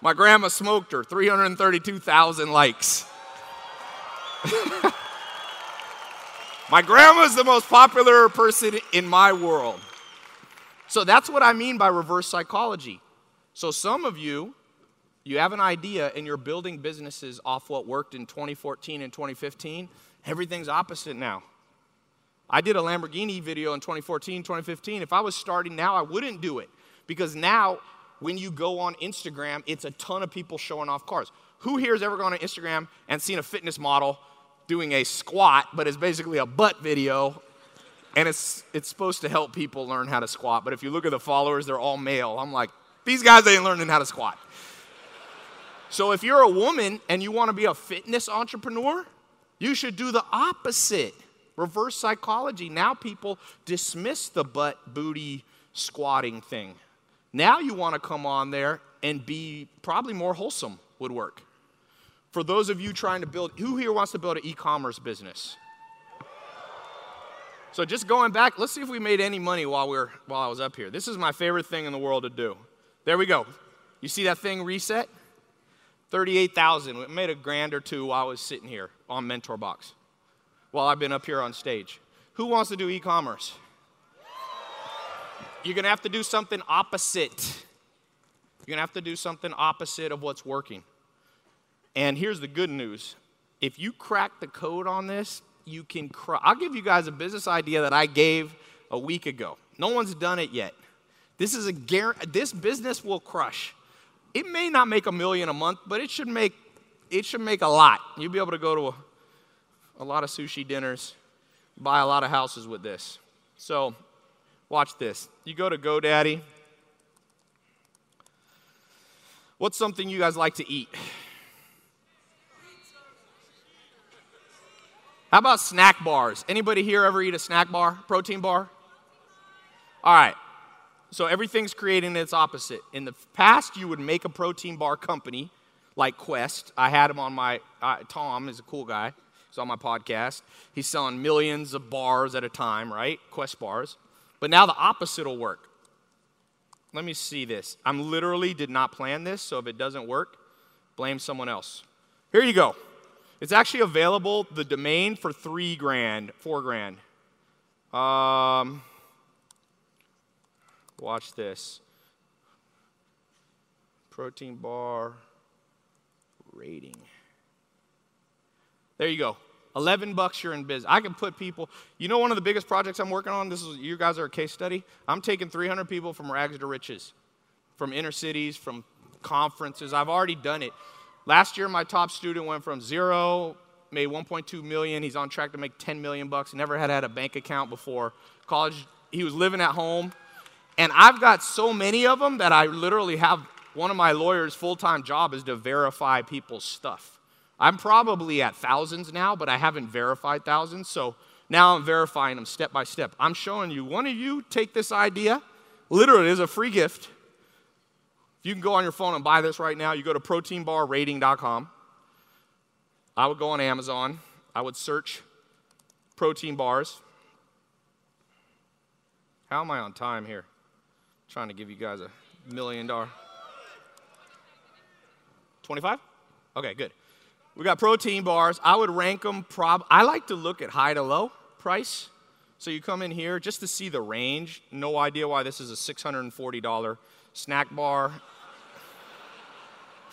My grandma smoked her, 332,000 likes. my grandma's the most popular person in my world. So that's what I mean by reverse psychology. So some of you, you have an idea and you're building businesses off what worked in 2014 and 2015. Everything's opposite now. I did a Lamborghini video in 2014, 2015. If I was starting now, I wouldn't do it because now when you go on Instagram, it's a ton of people showing off cars. Who here has ever gone on Instagram and seen a fitness model doing a squat, but it's basically a butt video and it's, it's supposed to help people learn how to squat. But if you look at the followers, they're all male. I'm like, these guys ain't learning how to squat. So if you're a woman and you want to be a fitness entrepreneur, you should do the opposite. Reverse psychology. Now people dismiss the butt booty squatting thing. Now you want to come on there and be probably more wholesome would work. For those of you trying to build, who here wants to build an e commerce business? So just going back, let's see if we made any money while we are while I was up here. This is my favorite thing in the world to do. There we go. You see that thing reset? 38,000. It made a grand or two while I was sitting here on Mentor Box while I've been up here on stage. Who wants to do e commerce? You're going to have to do something opposite. You're going to have to do something opposite of what's working. And here's the good news if you crack the code on this, you can cry. I'll give you guys a business idea that I gave a week ago. No one's done it yet. This is a guar- this business will crush. It may not make a million a month, but it should make it should make a lot. You'll be able to go to a, a lot of sushi dinners, buy a lot of houses with this. So, watch this. You go to GoDaddy. What's something you guys like to eat? How about snack bars? Anybody here ever eat a snack bar, protein bar? All right. So everything's creating its opposite. In the past, you would make a protein bar company like Quest. I had him on my, uh, Tom is a cool guy. He's on my podcast. He's selling millions of bars at a time, right? Quest bars. But now the opposite will work. Let me see this. I'm literally did not plan this, so if it doesn't work, blame someone else. Here you go. It's actually available, the domain for three grand, four grand. Um, watch this. Protein bar rating. There you go. 11 bucks you're in business. I can put people, you know one of the biggest projects I'm working on, this is you guys are a case study. I'm taking 300 people from rags to riches, from inner cities, from conferences. I've already done it. Last year my top student went from 0 made 1.2 million. He's on track to make 10 million bucks. Never had had a bank account before. College, he was living at home. And I've got so many of them that I literally have one of my lawyers' full-time job is to verify people's stuff. I'm probably at thousands now, but I haven't verified thousands. So now I'm verifying them step by step. I'm showing you, one of you take this idea, literally, is a free gift. You can go on your phone and buy this right now. You go to proteinbarrating.com. I would go on Amazon. I would search protein bars. How am I on time here? I'm trying to give you guys a million dollar. 25? Okay, good. We got protein bars. I would rank them prob I like to look at high to low price. So you come in here just to see the range. No idea why this is a $640 snack bar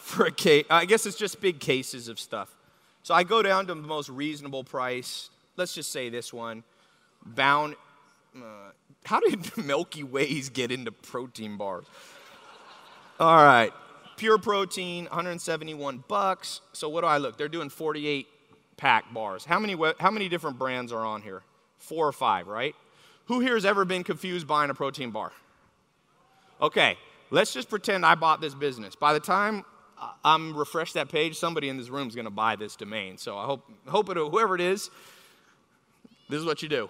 for a case. I guess it's just big cases of stuff. So I go down to the most reasonable price. Let's just say this one. Bound. Uh, how did Milky Ways get into protein bars? All right pure protein, 171 bucks. So what do I look? They're doing 48 pack bars. How many, how many different brands are on here? Four or five, right? Who here has ever been confused buying a protein bar? Okay, let's just pretend I bought this business. By the time I'm refresh that page, somebody in this room is going to buy this domain. So I hope, hope it, whoever it is, this is what you do.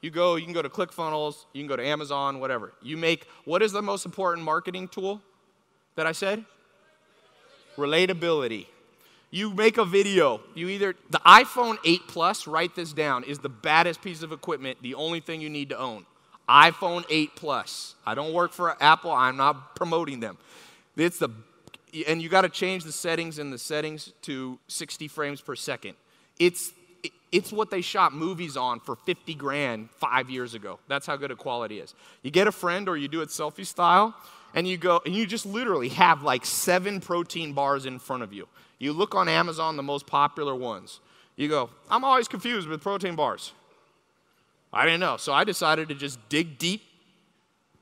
You go, you can go to ClickFunnels, you can go to Amazon, whatever. You make, what is the most important marketing tool that I said? Relatability. You make a video. You either, the iPhone 8 Plus, write this down, is the baddest piece of equipment, the only thing you need to own. iPhone 8 Plus. I don't work for Apple, I'm not promoting them. It's the, and you got to change the settings in the settings to 60 frames per second. It's, it's what they shot movies on for 50 grand five years ago. That's how good a quality is. You get a friend or you do it selfie style, and you go and you just literally have like seven protein bars in front of you. You look on Amazon, the most popular ones. You go, I'm always confused with protein bars. I didn't know. So I decided to just dig deep,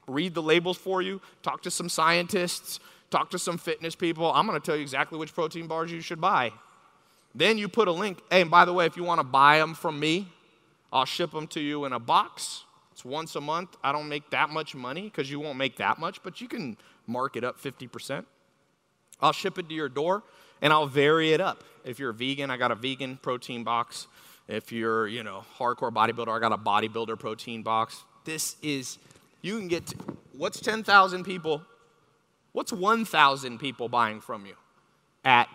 read the labels for you, talk to some scientists, talk to some fitness people. I'm going to tell you exactly which protein bars you should buy. Then you put a link. Hey, and by the way, if you want to buy them from me, I'll ship them to you in a box it's once a month. I don't make that much money because you won't make that much, but you can mark it up 50%. I'll ship it to your door and I'll vary it up. If you're a vegan, I got a vegan protein box. If you're, you know, hardcore bodybuilder, I got a bodybuilder protein box. This is, you can get, to, what's 10,000 people? What's 1,000 people buying from you at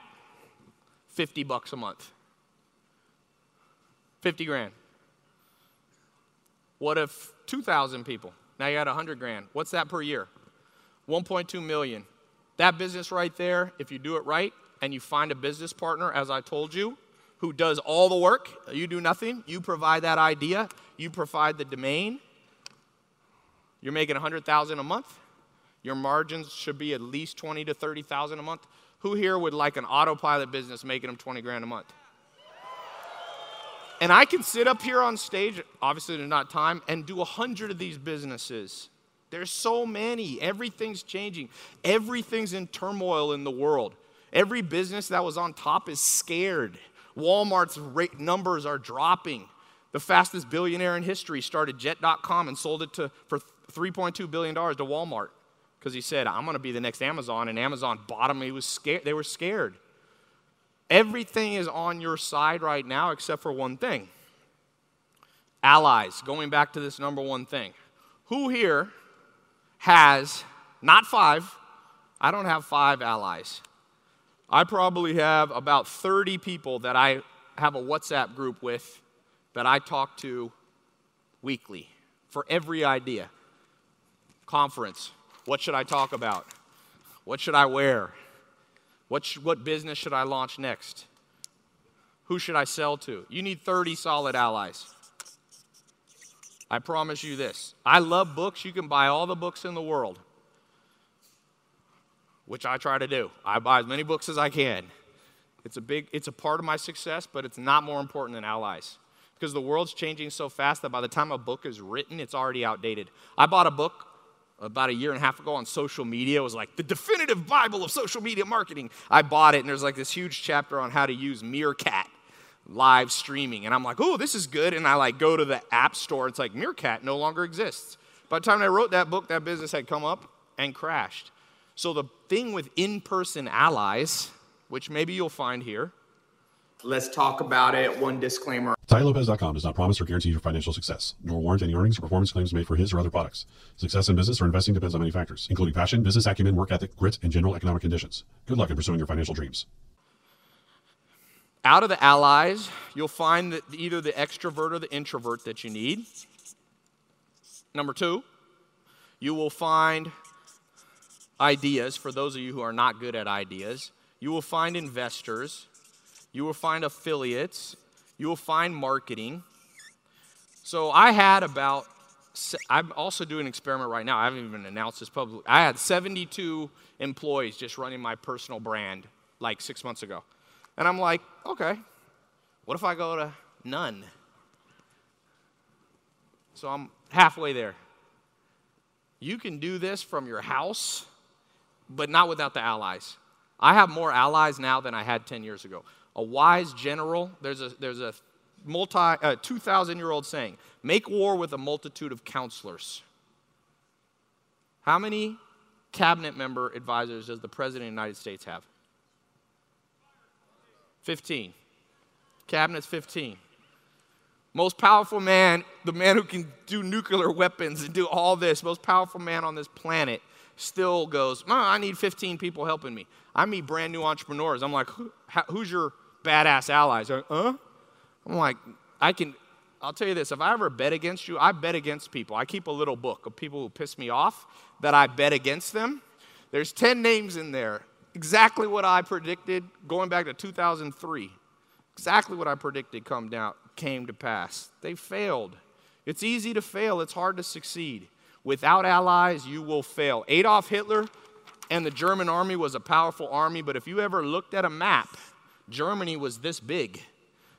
50 bucks a month? 50 grand. What if 2,000 people? Now you got 100 grand. What's that per year? 1.2 million. That business right there, if you do it right and you find a business partner, as I told you, who does all the work, you do nothing, you provide that idea, you provide the domain, you're making 100,000 a month. Your margins should be at least 20 to 30,000 a month. Who here would like an autopilot business making them 20 grand a month? And I can sit up here on stage, obviously there's not time, and do a hundred of these businesses There's so many. Everything's changing. Everything's in turmoil in the world. Every business that was on top is scared. Walmart's rate numbers are dropping. The fastest billionaire in history started Jet.com and sold it to, for $3.2 billion to Walmart because he said, I'm going to be the next Amazon. And Amazon bought him. He was scared. They were scared. Everything is on your side right now except for one thing allies. Going back to this number one thing. Who here has, not five, I don't have five allies. I probably have about 30 people that I have a WhatsApp group with that I talk to weekly for every idea. Conference. What should I talk about? What should I wear? What, sh- what business should I launch next? Who should I sell to? You need 30 solid allies. I promise you this. I love books. You can buy all the books in the world, which I try to do. I buy as many books as I can. It's a big it's a part of my success, but it's not more important than allies. Because the world's changing so fast that by the time a book is written, it's already outdated. I bought a book about a year and a half ago on social media. It was like the definitive Bible of social media marketing. I bought it, and there's like this huge chapter on how to use Meerkat live streaming. And I'm like, oh, this is good. And I like go to the app store. It's like Meerkat no longer exists. By the time I wrote that book, that business had come up and crashed. So the thing with in-person allies, which maybe you'll find here, let's talk about it. One disclaimer. TaiLopez.com does not promise or guarantee your financial success, nor warrant any earnings or performance claims made for his or other products. Success in business or investing depends on many factors, including passion, business acumen, work ethic, grit, and general economic conditions. Good luck in pursuing your financial dreams. Out of the allies, you'll find that either the extrovert or the introvert that you need. Number two, you will find ideas for those of you who are not good at ideas. You will find investors. You will find affiliates. You will find marketing. So I had about, I'm also doing an experiment right now. I haven't even announced this publicly. I had 72 employees just running my personal brand like six months ago. And I'm like, okay, what if I go to none? So I'm halfway there. You can do this from your house, but not without the allies. I have more allies now than I had 10 years ago. A wise general, there's a, there's a multi, uh, 2,000 year old saying, make war with a multitude of counselors. How many cabinet member advisors does the President of the United States have? 15. Cabinet's 15. Most powerful man, the man who can do nuclear weapons and do all this, most powerful man on this planet, still goes, I need 15 people helping me. I meet brand new entrepreneurs. I'm like, who's your badass allies? Like, huh? I'm like, I can, I'll tell you this if I ever bet against you, I bet against people. I keep a little book of people who piss me off that I bet against them. There's 10 names in there exactly what I predicted going back to 2003. Exactly what I predicted come down, came to pass. They failed. It's easy to fail, it's hard to succeed. Without allies, you will fail. Adolf Hitler and the German army was a powerful army, but if you ever looked at a map, Germany was this big.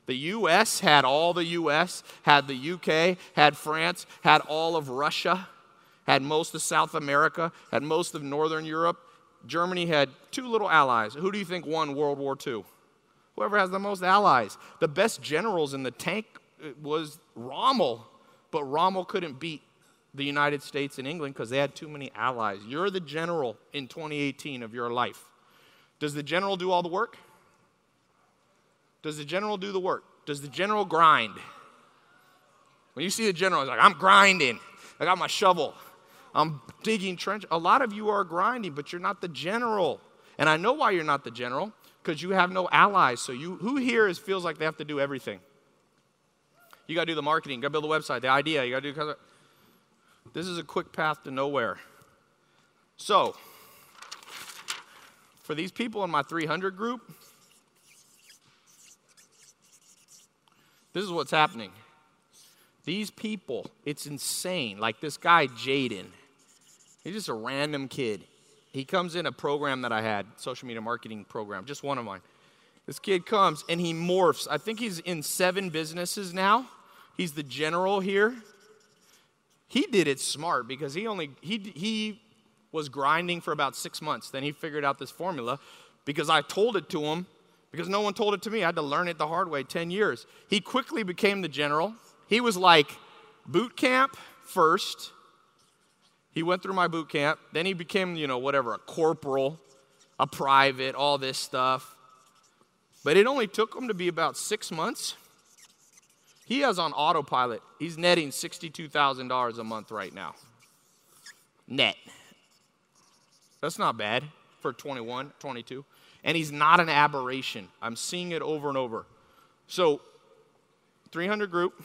The US had all the US, had the UK, had France, had all of Russia, had most of South America, had most of Northern Europe, Germany had two little allies. Who do you think won World War II? Whoever has the most allies. The best generals in the tank uh, was Rommel, but Rommel couldn't beat the United States and England because they had too many allies. You're the general in 2018 of your life. Does the general do all the work? Does the general do the work? Does the general grind? When you see the general, he's like, I'm grinding. I got my shovel. I'm digging trench. A lot of you are grinding, but you're not the general. And I know why you're not the general, because you have no allies. So you who here is feels like they have to do everything? You gotta do the marketing, you gotta build the website, the idea, you gotta do this is a quick path to nowhere. So, for these people in my 300 group, this is what's happening. These people, it's insane. Like this guy, Jaden, He's just a random kid. He comes in a program that I had, social media marketing program, just one of mine. This kid comes and he morphs. I think he's in seven businesses now. He's the general here. He did it smart because he only he he was grinding for about six months. Then he figured out this formula because I told it to him because no one told it to me. I had to learn it the hard way. Ten years. He quickly became the general. He was like boot camp first. He went through my boot camp. Then he became, you know, whatever, a corporal, a private, all this stuff. But it only took him to be about six months. He has on autopilot. He's netting $62,000 a month right now. Net. That's not bad for 21, 22. And he's not an aberration. I'm seeing it over and over. So, 300 group,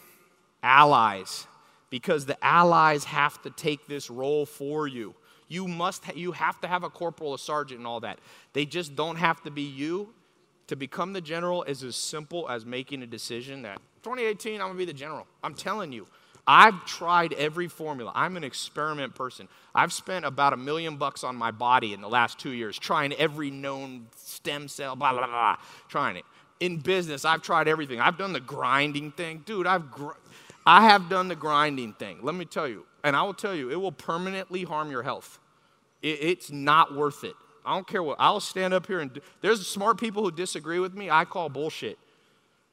allies, because the allies have to take this role for you. You must ha- you have to have a corporal, a sergeant, and all that. They just don't have to be you. To become the general is as simple as making a decision that 2018 I'm gonna be the general. I'm telling you. I've tried every formula. I'm an experiment person. I've spent about a million bucks on my body in the last two years trying every known stem cell, blah, blah, blah, trying it. In business, I've tried everything. I've done the grinding thing. Dude, I've gr- I have done the grinding thing. Let me tell you, and I will tell you, it will permanently harm your health. It, it's not worth it. I don't care what. I'll stand up here and there's smart people who disagree with me. I call bullshit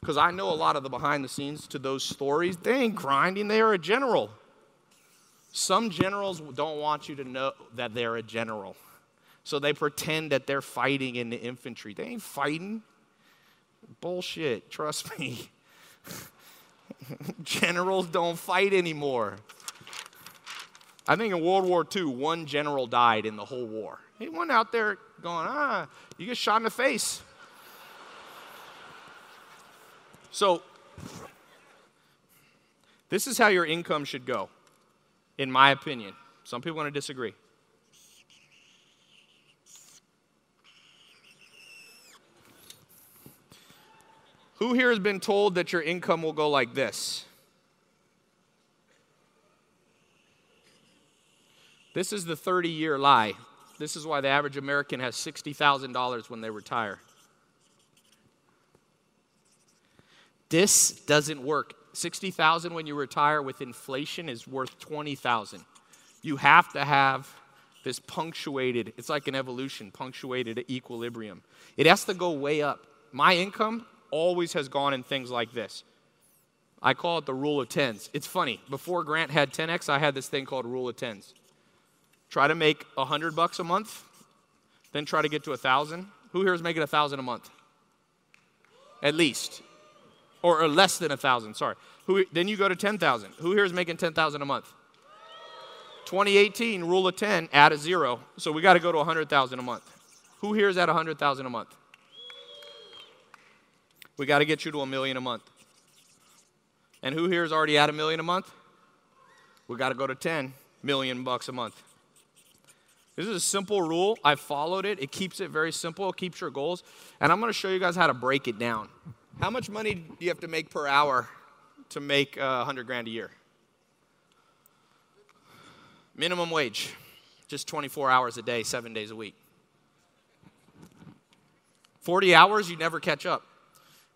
because I know a lot of the behind the scenes to those stories. They ain't grinding, they are a general. Some generals don't want you to know that they're a general. So they pretend that they're fighting in the infantry. They ain't fighting. Bullshit, trust me. Generals don't fight anymore. I think in World War II, one general died in the whole war. He went out there going, ah, you get shot in the face. So, this is how your income should go, in my opinion. Some people want to disagree. Who here has been told that your income will go like this? This is the 30 year lie. This is why the average American has $60,000 when they retire. This doesn't work. 60,000 when you retire with inflation is worth 20,000. You have to have this punctuated, it's like an evolution, punctuated equilibrium. It has to go way up. My income always has gone in things like this. I call it the rule of tens. It's funny. Before Grant had 10x, I had this thing called rule of tens. Try to make 100 bucks a month, then try to get to a 1,000. Who here is making a 1,000 a month? At least. Or, or less than a 1,000, sorry. Who, then you go to 10,000. Who here is making 10,000 a month? 2018, rule of 10, add a zero. So we got to go to 100,000 a month. Who here is at 100,000 a month? We got to get you to a million a month. And who here is already at a million a month? We got to go to 10 million bucks a month. This is a simple rule. I followed it. It keeps it very simple. It keeps your goals. And I'm going to show you guys how to break it down. How much money do you have to make per hour to make uh, 100 grand a year? Minimum wage, just 24 hours a day, seven days a week. 40 hours, you never catch up.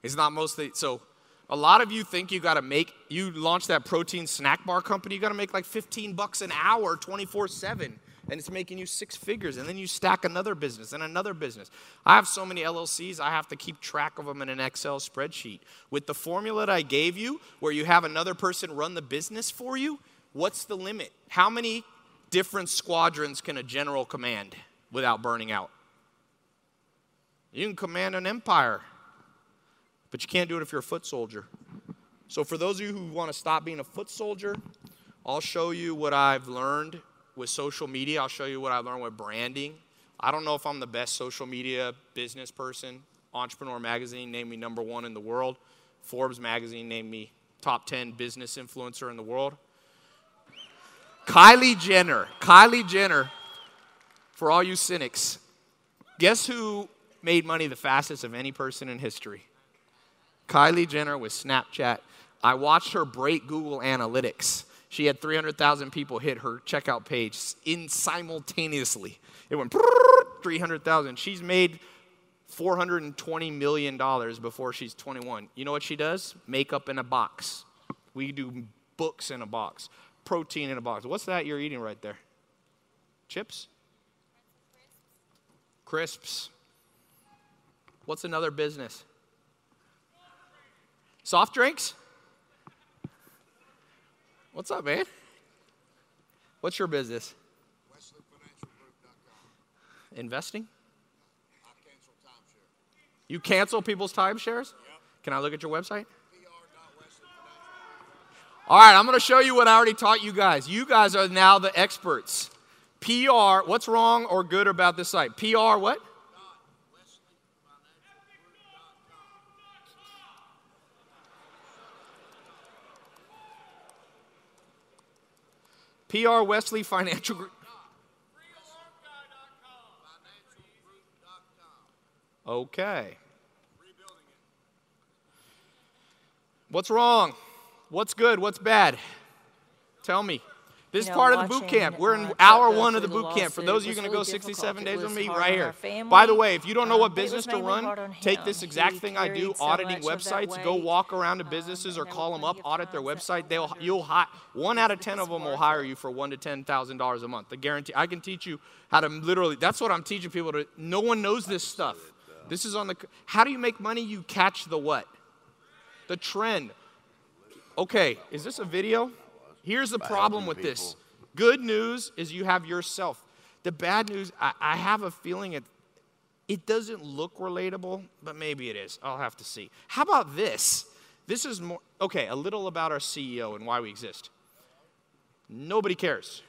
It's not mostly so. A lot of you think you got to make you launch that protein snack bar company. You got to make like 15 bucks an hour, 24 seven, and it's making you six figures. And then you stack another business and another business. I have so many LLCs. I have to keep track of them in an Excel spreadsheet. With the formula that I gave you, where you have another person run the business for you, what's the limit? How many different squadrons can a general command without burning out? You can command an empire but you can't do it if you're a foot soldier. So, for those of you who want to stop being a foot soldier, I'll show you what I've learned with social media. I'll show you what I learned with branding. I don't know if I'm the best social media business person. Entrepreneur Magazine named me number one in the world. Forbes Magazine named me top 10 business influencer in the world. Kylie Jenner, Kylie Jenner, for all you cynics, guess who made money the fastest of any person in history? Kylie Jenner with Snapchat. I watched her break Google Analytics. She had 300,000 people hit her checkout page in simultaneously. It went 300,000. She's made $420 million before she's 21. You know what she does? Makeup in a box. We do books in a box. protein in a box. What's that you're eating right there? Chips? Crisps. What's another business? Soft drinks? What's up, man? What's your business? Investing? You cancel people's timeshares? Can I look at your website? All right, I'm going to show you what I already taught you guys. You guys are now the experts. PR, what's wrong or good about this site? PR, what? PR Wesley Financial Group. Okay. What's wrong? What's good? What's bad? Tell me. This is know, part of the boot camp. We're in hour one of the boot camp. For those of you going to go 67 days with me, right here. By the way, if you don't know Um, what business to run, take this exact thing I do, auditing much of that websites. Go walk around to um, businesses or call them up, audit their website. They'll you'll hi- one out of ten of them will hire you for one to ten thousand dollars a month. The guarantee. I can teach you how to literally. That's what I'm teaching people to. No one knows this stuff. This is on the. How do you make money? You catch the what? The trend. Okay, is this a video? Here's the problem with this. Good news is you have yourself. The bad news, I, I have a feeling it, it doesn't look relatable, but maybe it is. I'll have to see. How about this? This is more, okay, a little about our CEO and why we exist. Nobody cares.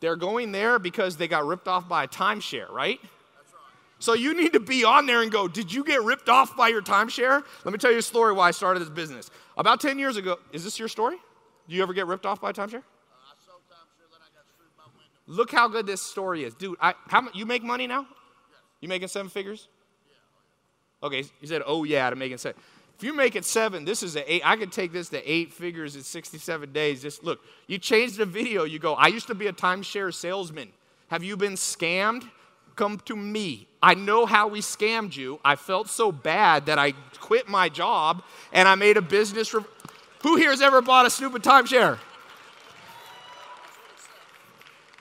They're going there because they got ripped off by a timeshare, right? So you need to be on there and go, Did you get ripped off by your timeshare? Let me tell you a story why I started this business. About 10 years ago, is this your story? Do you ever get ripped off by a timeshare? Look how good this story is. Dude, I, how, you make money now? You making seven figures? Okay, you said, oh yeah, to making seven. If you make it seven, this is a eight. I could take this to eight figures in 67 days. Just look, you change the video. You go, I used to be a timeshare salesman. Have you been scammed? Come to me. I know how we scammed you. I felt so bad that I quit my job and I made a business. Re- Who here has ever bought a stupid timeshare?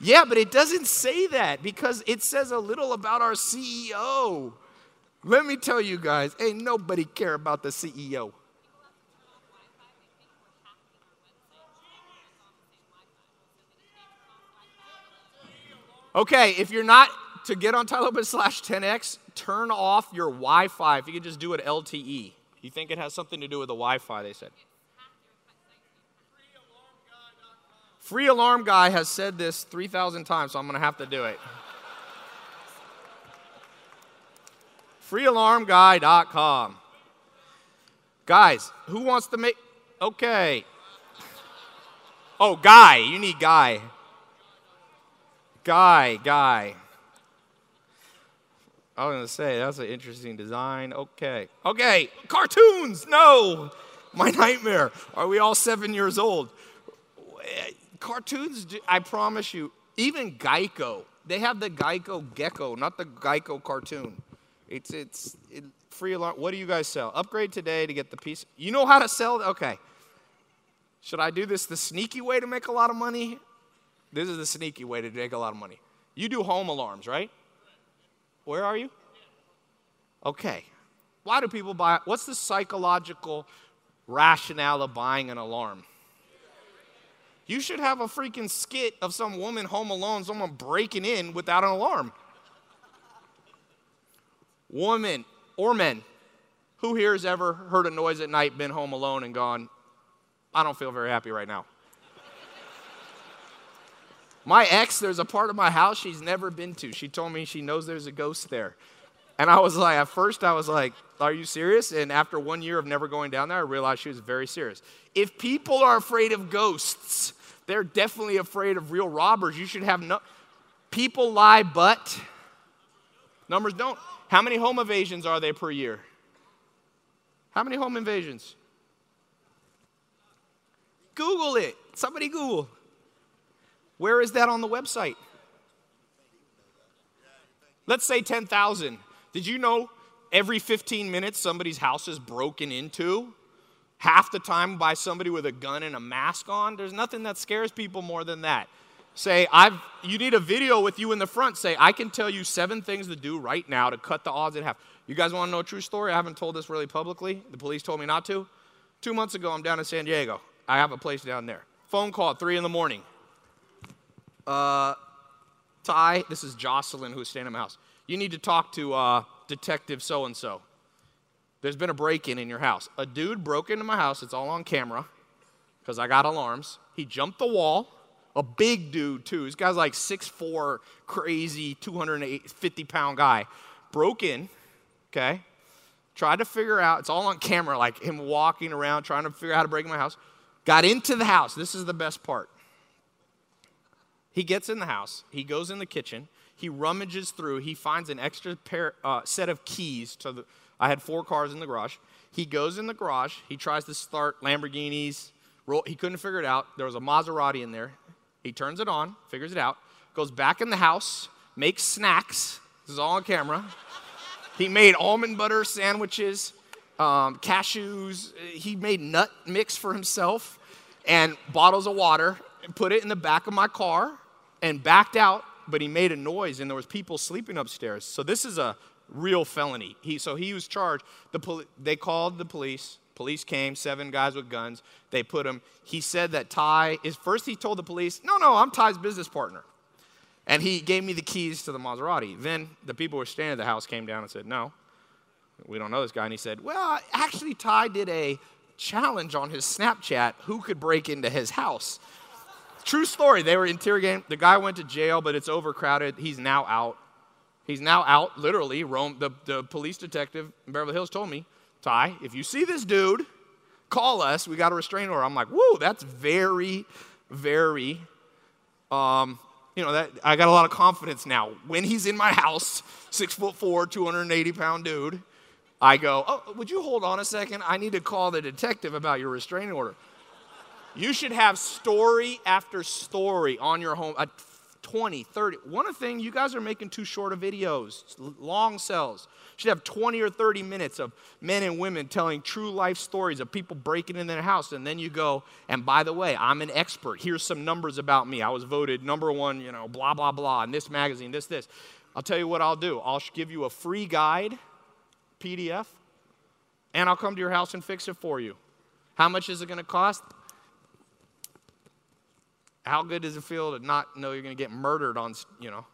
Yeah, but it doesn't say that because it says a little about our CEO. Let me tell you guys, ain't nobody care about the CEO. Okay, if you're not to get on TaiLopez slash 10x, turn off your Wi-Fi. If you could just do it LTE. You think it has something to do with the Wi-Fi? They said. Free Alarm Guy has said this 3,000 times, so I'm going to have to do it. FreeAlarmGuy.com. Guys, who wants to make. Okay. Oh, Guy. You need Guy. Guy, Guy. I was going to say, that's an interesting design. Okay. Okay. Cartoons. No. My nightmare. Are we all seven years old? Cartoons, I promise you, even Geico, they have the Geico Gecko, not the Geico cartoon. It's it's it, free alarm. What do you guys sell? Upgrade today to get the piece. You know how to sell? Okay. Should I do this the sneaky way to make a lot of money? This is the sneaky way to make a lot of money. You do home alarms, right? Where are you? Okay. Why do people buy? What's the psychological rationale of buying an alarm? You should have a freaking skit of some woman home alone, someone breaking in without an alarm. Woman or men, who here has ever heard a noise at night, been home alone, and gone, I don't feel very happy right now? My ex, there's a part of my house she's never been to. She told me she knows there's a ghost there. And I was like, at first, I was like, Are you serious? And after one year of never going down there, I realized she was very serious. If people are afraid of ghosts, they're definitely afraid of real robbers. You should have no. People lie, but numbers don't. How many home invasions are there per year? How many home invasions? Google it. Somebody Google. Where is that on the website? Let's say 10,000. Did you know every 15 minutes somebody's house is broken into? half the time by somebody with a gun and a mask on. There's nothing that scares people more than that. Say, I've, you need a video with you in the front. Say, I can tell you seven things to do right now to cut the odds in half. You guys want to know a true story? I haven't told this really publicly. The police told me not to. Two months ago, I'm down in San Diego. I have a place down there. Phone call at 3 in the morning. Uh, Tai, this is Jocelyn who's staying in my house. You need to talk to uh, Detective so and so. There's been a break in in your house. A dude broke into my house. It's all on camera because I got alarms. He jumped the wall. A big dude, too. This guy's like 6'4, crazy, 250 pound guy. Broke in, okay? Tried to figure out, it's all on camera, like him walking around trying to figure out how to break in my house. Got into the house. This is the best part. He gets in the house, he goes in the kitchen, he rummages through, he finds an extra pair, uh, set of keys to the. I had four cars in the garage. He goes in the garage, he tries to start Lamborghinis. Roll, he couldn't figure it out. There was a Maserati in there. He turns it on, figures it out, goes back in the house, makes snacks. This is all on camera. he made almond butter sandwiches, um, cashews. He made nut mix for himself and bottles of water and put it in the back of my car and backed out, but he made a noise and there was people sleeping upstairs. So this is a real felony. He, so he was charged. The poli- they called the police. Police came, seven guys with guns. They put him. He said that Tai is first. He told the police, "No, no, I'm Tai's business partner," and he gave me the keys to the Maserati. Then the people who were staying at the house came down and said, "No, we don't know this guy." And he said, "Well, actually, Tai did a challenge on his Snapchat who could break into his house." True story. They were interrogating. The guy went to jail, but it's overcrowded. He's now out. He's now out, literally. Rome, the, the police detective in Beverly Hills told me, Tai, if you see this dude, call us. We got a restraining order. I'm like, whoa, that's very, very, um, you know, that I got a lot of confidence now. When he's in my house, six foot four, 280 pound dude, I go, oh, would you hold on a second? I need to call the detective about your restraining order. You should have story after story on your home, uh, 20, 30. One of thing, you guys are making too short of videos, long cells. You should have 20 or 30 minutes of men and women telling true life stories of people breaking in their house. And then you go, and by the way, I'm an expert. Here's some numbers about me. I was voted number one, you know, blah, blah, blah, in this magazine, this, this. I'll tell you what I'll do. I'll give you a free guide, PDF, and I'll come to your house and fix it for you. How much is it going to cost? How good does it feel to not know you're going to get murdered on, you know?